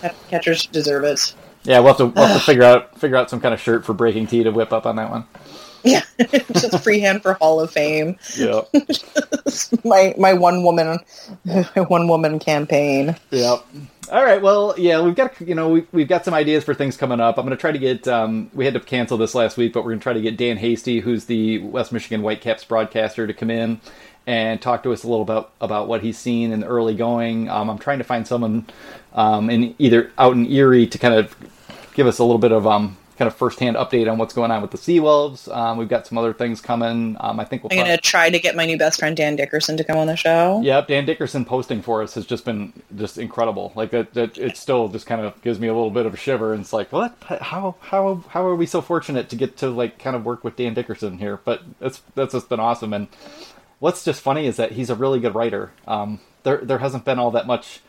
Cat- Catchers deserve it. Yeah, we'll have to we'll have to figure out figure out some kind of shirt for Breaking T to whip up on that one. Yeah, just Freehan for Hall of Fame. Yeah, my my one woman my one woman campaign. Yep. All right. Well, yeah, we've got you know we, we've got some ideas for things coming up. I'm going to try to get. Um, we had to cancel this last week, but we're going to try to get Dan Hasty, who's the West Michigan Whitecaps broadcaster, to come in and talk to us a little about about what he's seen in the early going. Um, I'm trying to find someone um, in either out in Erie to kind of give us a little bit of um, kind of firsthand update on what's going on with the Sea Wolves. Um, we've got some other things coming. Um, I think we'll. I'm gonna try to get my new best friend Dan Dickerson to come on the show. Yep, Dan Dickerson posting for us has just been just incredible. Like that, that it still just kind of gives me a little bit of a shiver. And it's like, what? How how how are we so fortunate to get to like kind of work with Dan Dickerson here? But that's that's just been awesome. And what's just funny is that he's a really good writer. Um, there there hasn't been all that much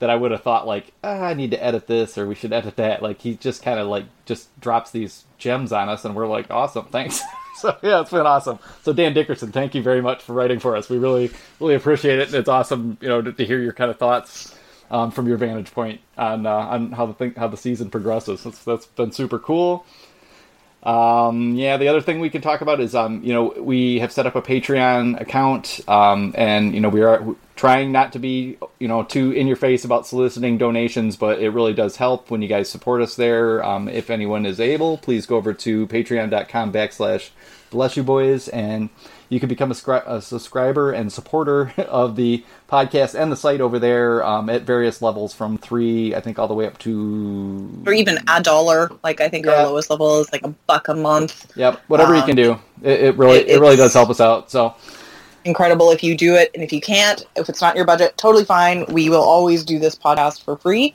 that I would have thought like ah, I need to edit this or we should edit that. Like he just kind of like just drops these gems on us, and we're like, awesome, thanks. so yeah, it's been awesome. So Dan Dickerson, thank you very much for writing for us. We really really appreciate it, and it's awesome, you know, to, to hear your kind of thoughts. Um, from your vantage point on uh, on how the thing, how the season progresses, that's, that's been super cool. Um, yeah, the other thing we can talk about is, um, you know, we have set up a Patreon account, um, and you know, we are trying not to be, you know, too in your face about soliciting donations, but it really does help when you guys support us there. Um, if anyone is able, please go over to patreon.com backslash bless you boys and you can become a, scri- a, subscriber and supporter of the podcast and the site over there um, at various levels from three, I think, all the way up to. Or even a dollar. Like, I think yeah. our lowest level is like a buck a month. Yep. Whatever um, you can do. It, it really, it, it really does help us out. So. Incredible if you do it. And if you can't, if it's not your budget, totally fine. We will always do this podcast for free.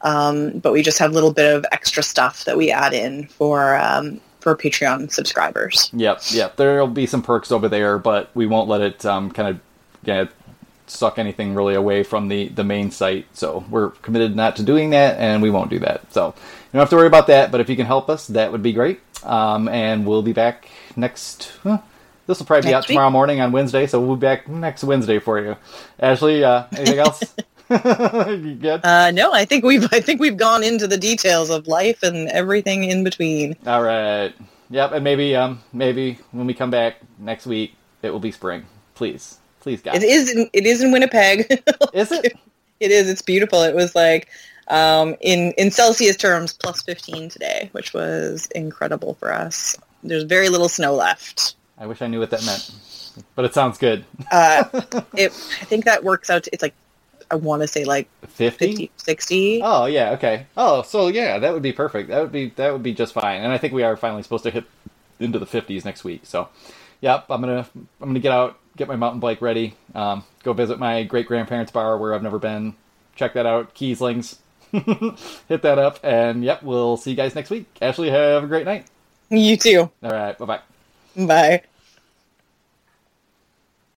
Um, but we just have a little bit of extra stuff that we add in for um, for Patreon subscribers. Yep, yep. There'll be some perks over there, but we won't let it um, kind of yeah, suck anything really away from the, the main site. So we're committed not to doing that, and we won't do that. So you don't have to worry about that. But if you can help us, that would be great. Um, and we'll be back next. Huh, this will probably be next out tomorrow morning on Wednesday, so we'll be back next Wednesday for you. Ashley, uh, anything else? Uh, no, I think we've I think we've gone into the details of life and everything in between. All right. Yep, and maybe um maybe when we come back next week it will be spring. Please. Please guys. It is in, it is in Winnipeg. is it? it is. It's beautiful. It was like um in in Celsius terms plus 15 today, which was incredible for us. There's very little snow left. I wish I knew what that meant. But it sounds good. uh, it, I think that works out. To, it's like I want to say like 50? 50, 60. Oh yeah, okay. Oh, so yeah, that would be perfect. That would be that would be just fine. And I think we are finally supposed to hit into the 50s next week. So, yep, I'm gonna I'm gonna get out, get my mountain bike ready, um, go visit my great grandparents' bar where I've never been. Check that out, Kieslings. hit that up, and yep, we'll see you guys next week. Ashley, have a great night. You too. All right, bye bye. Bye.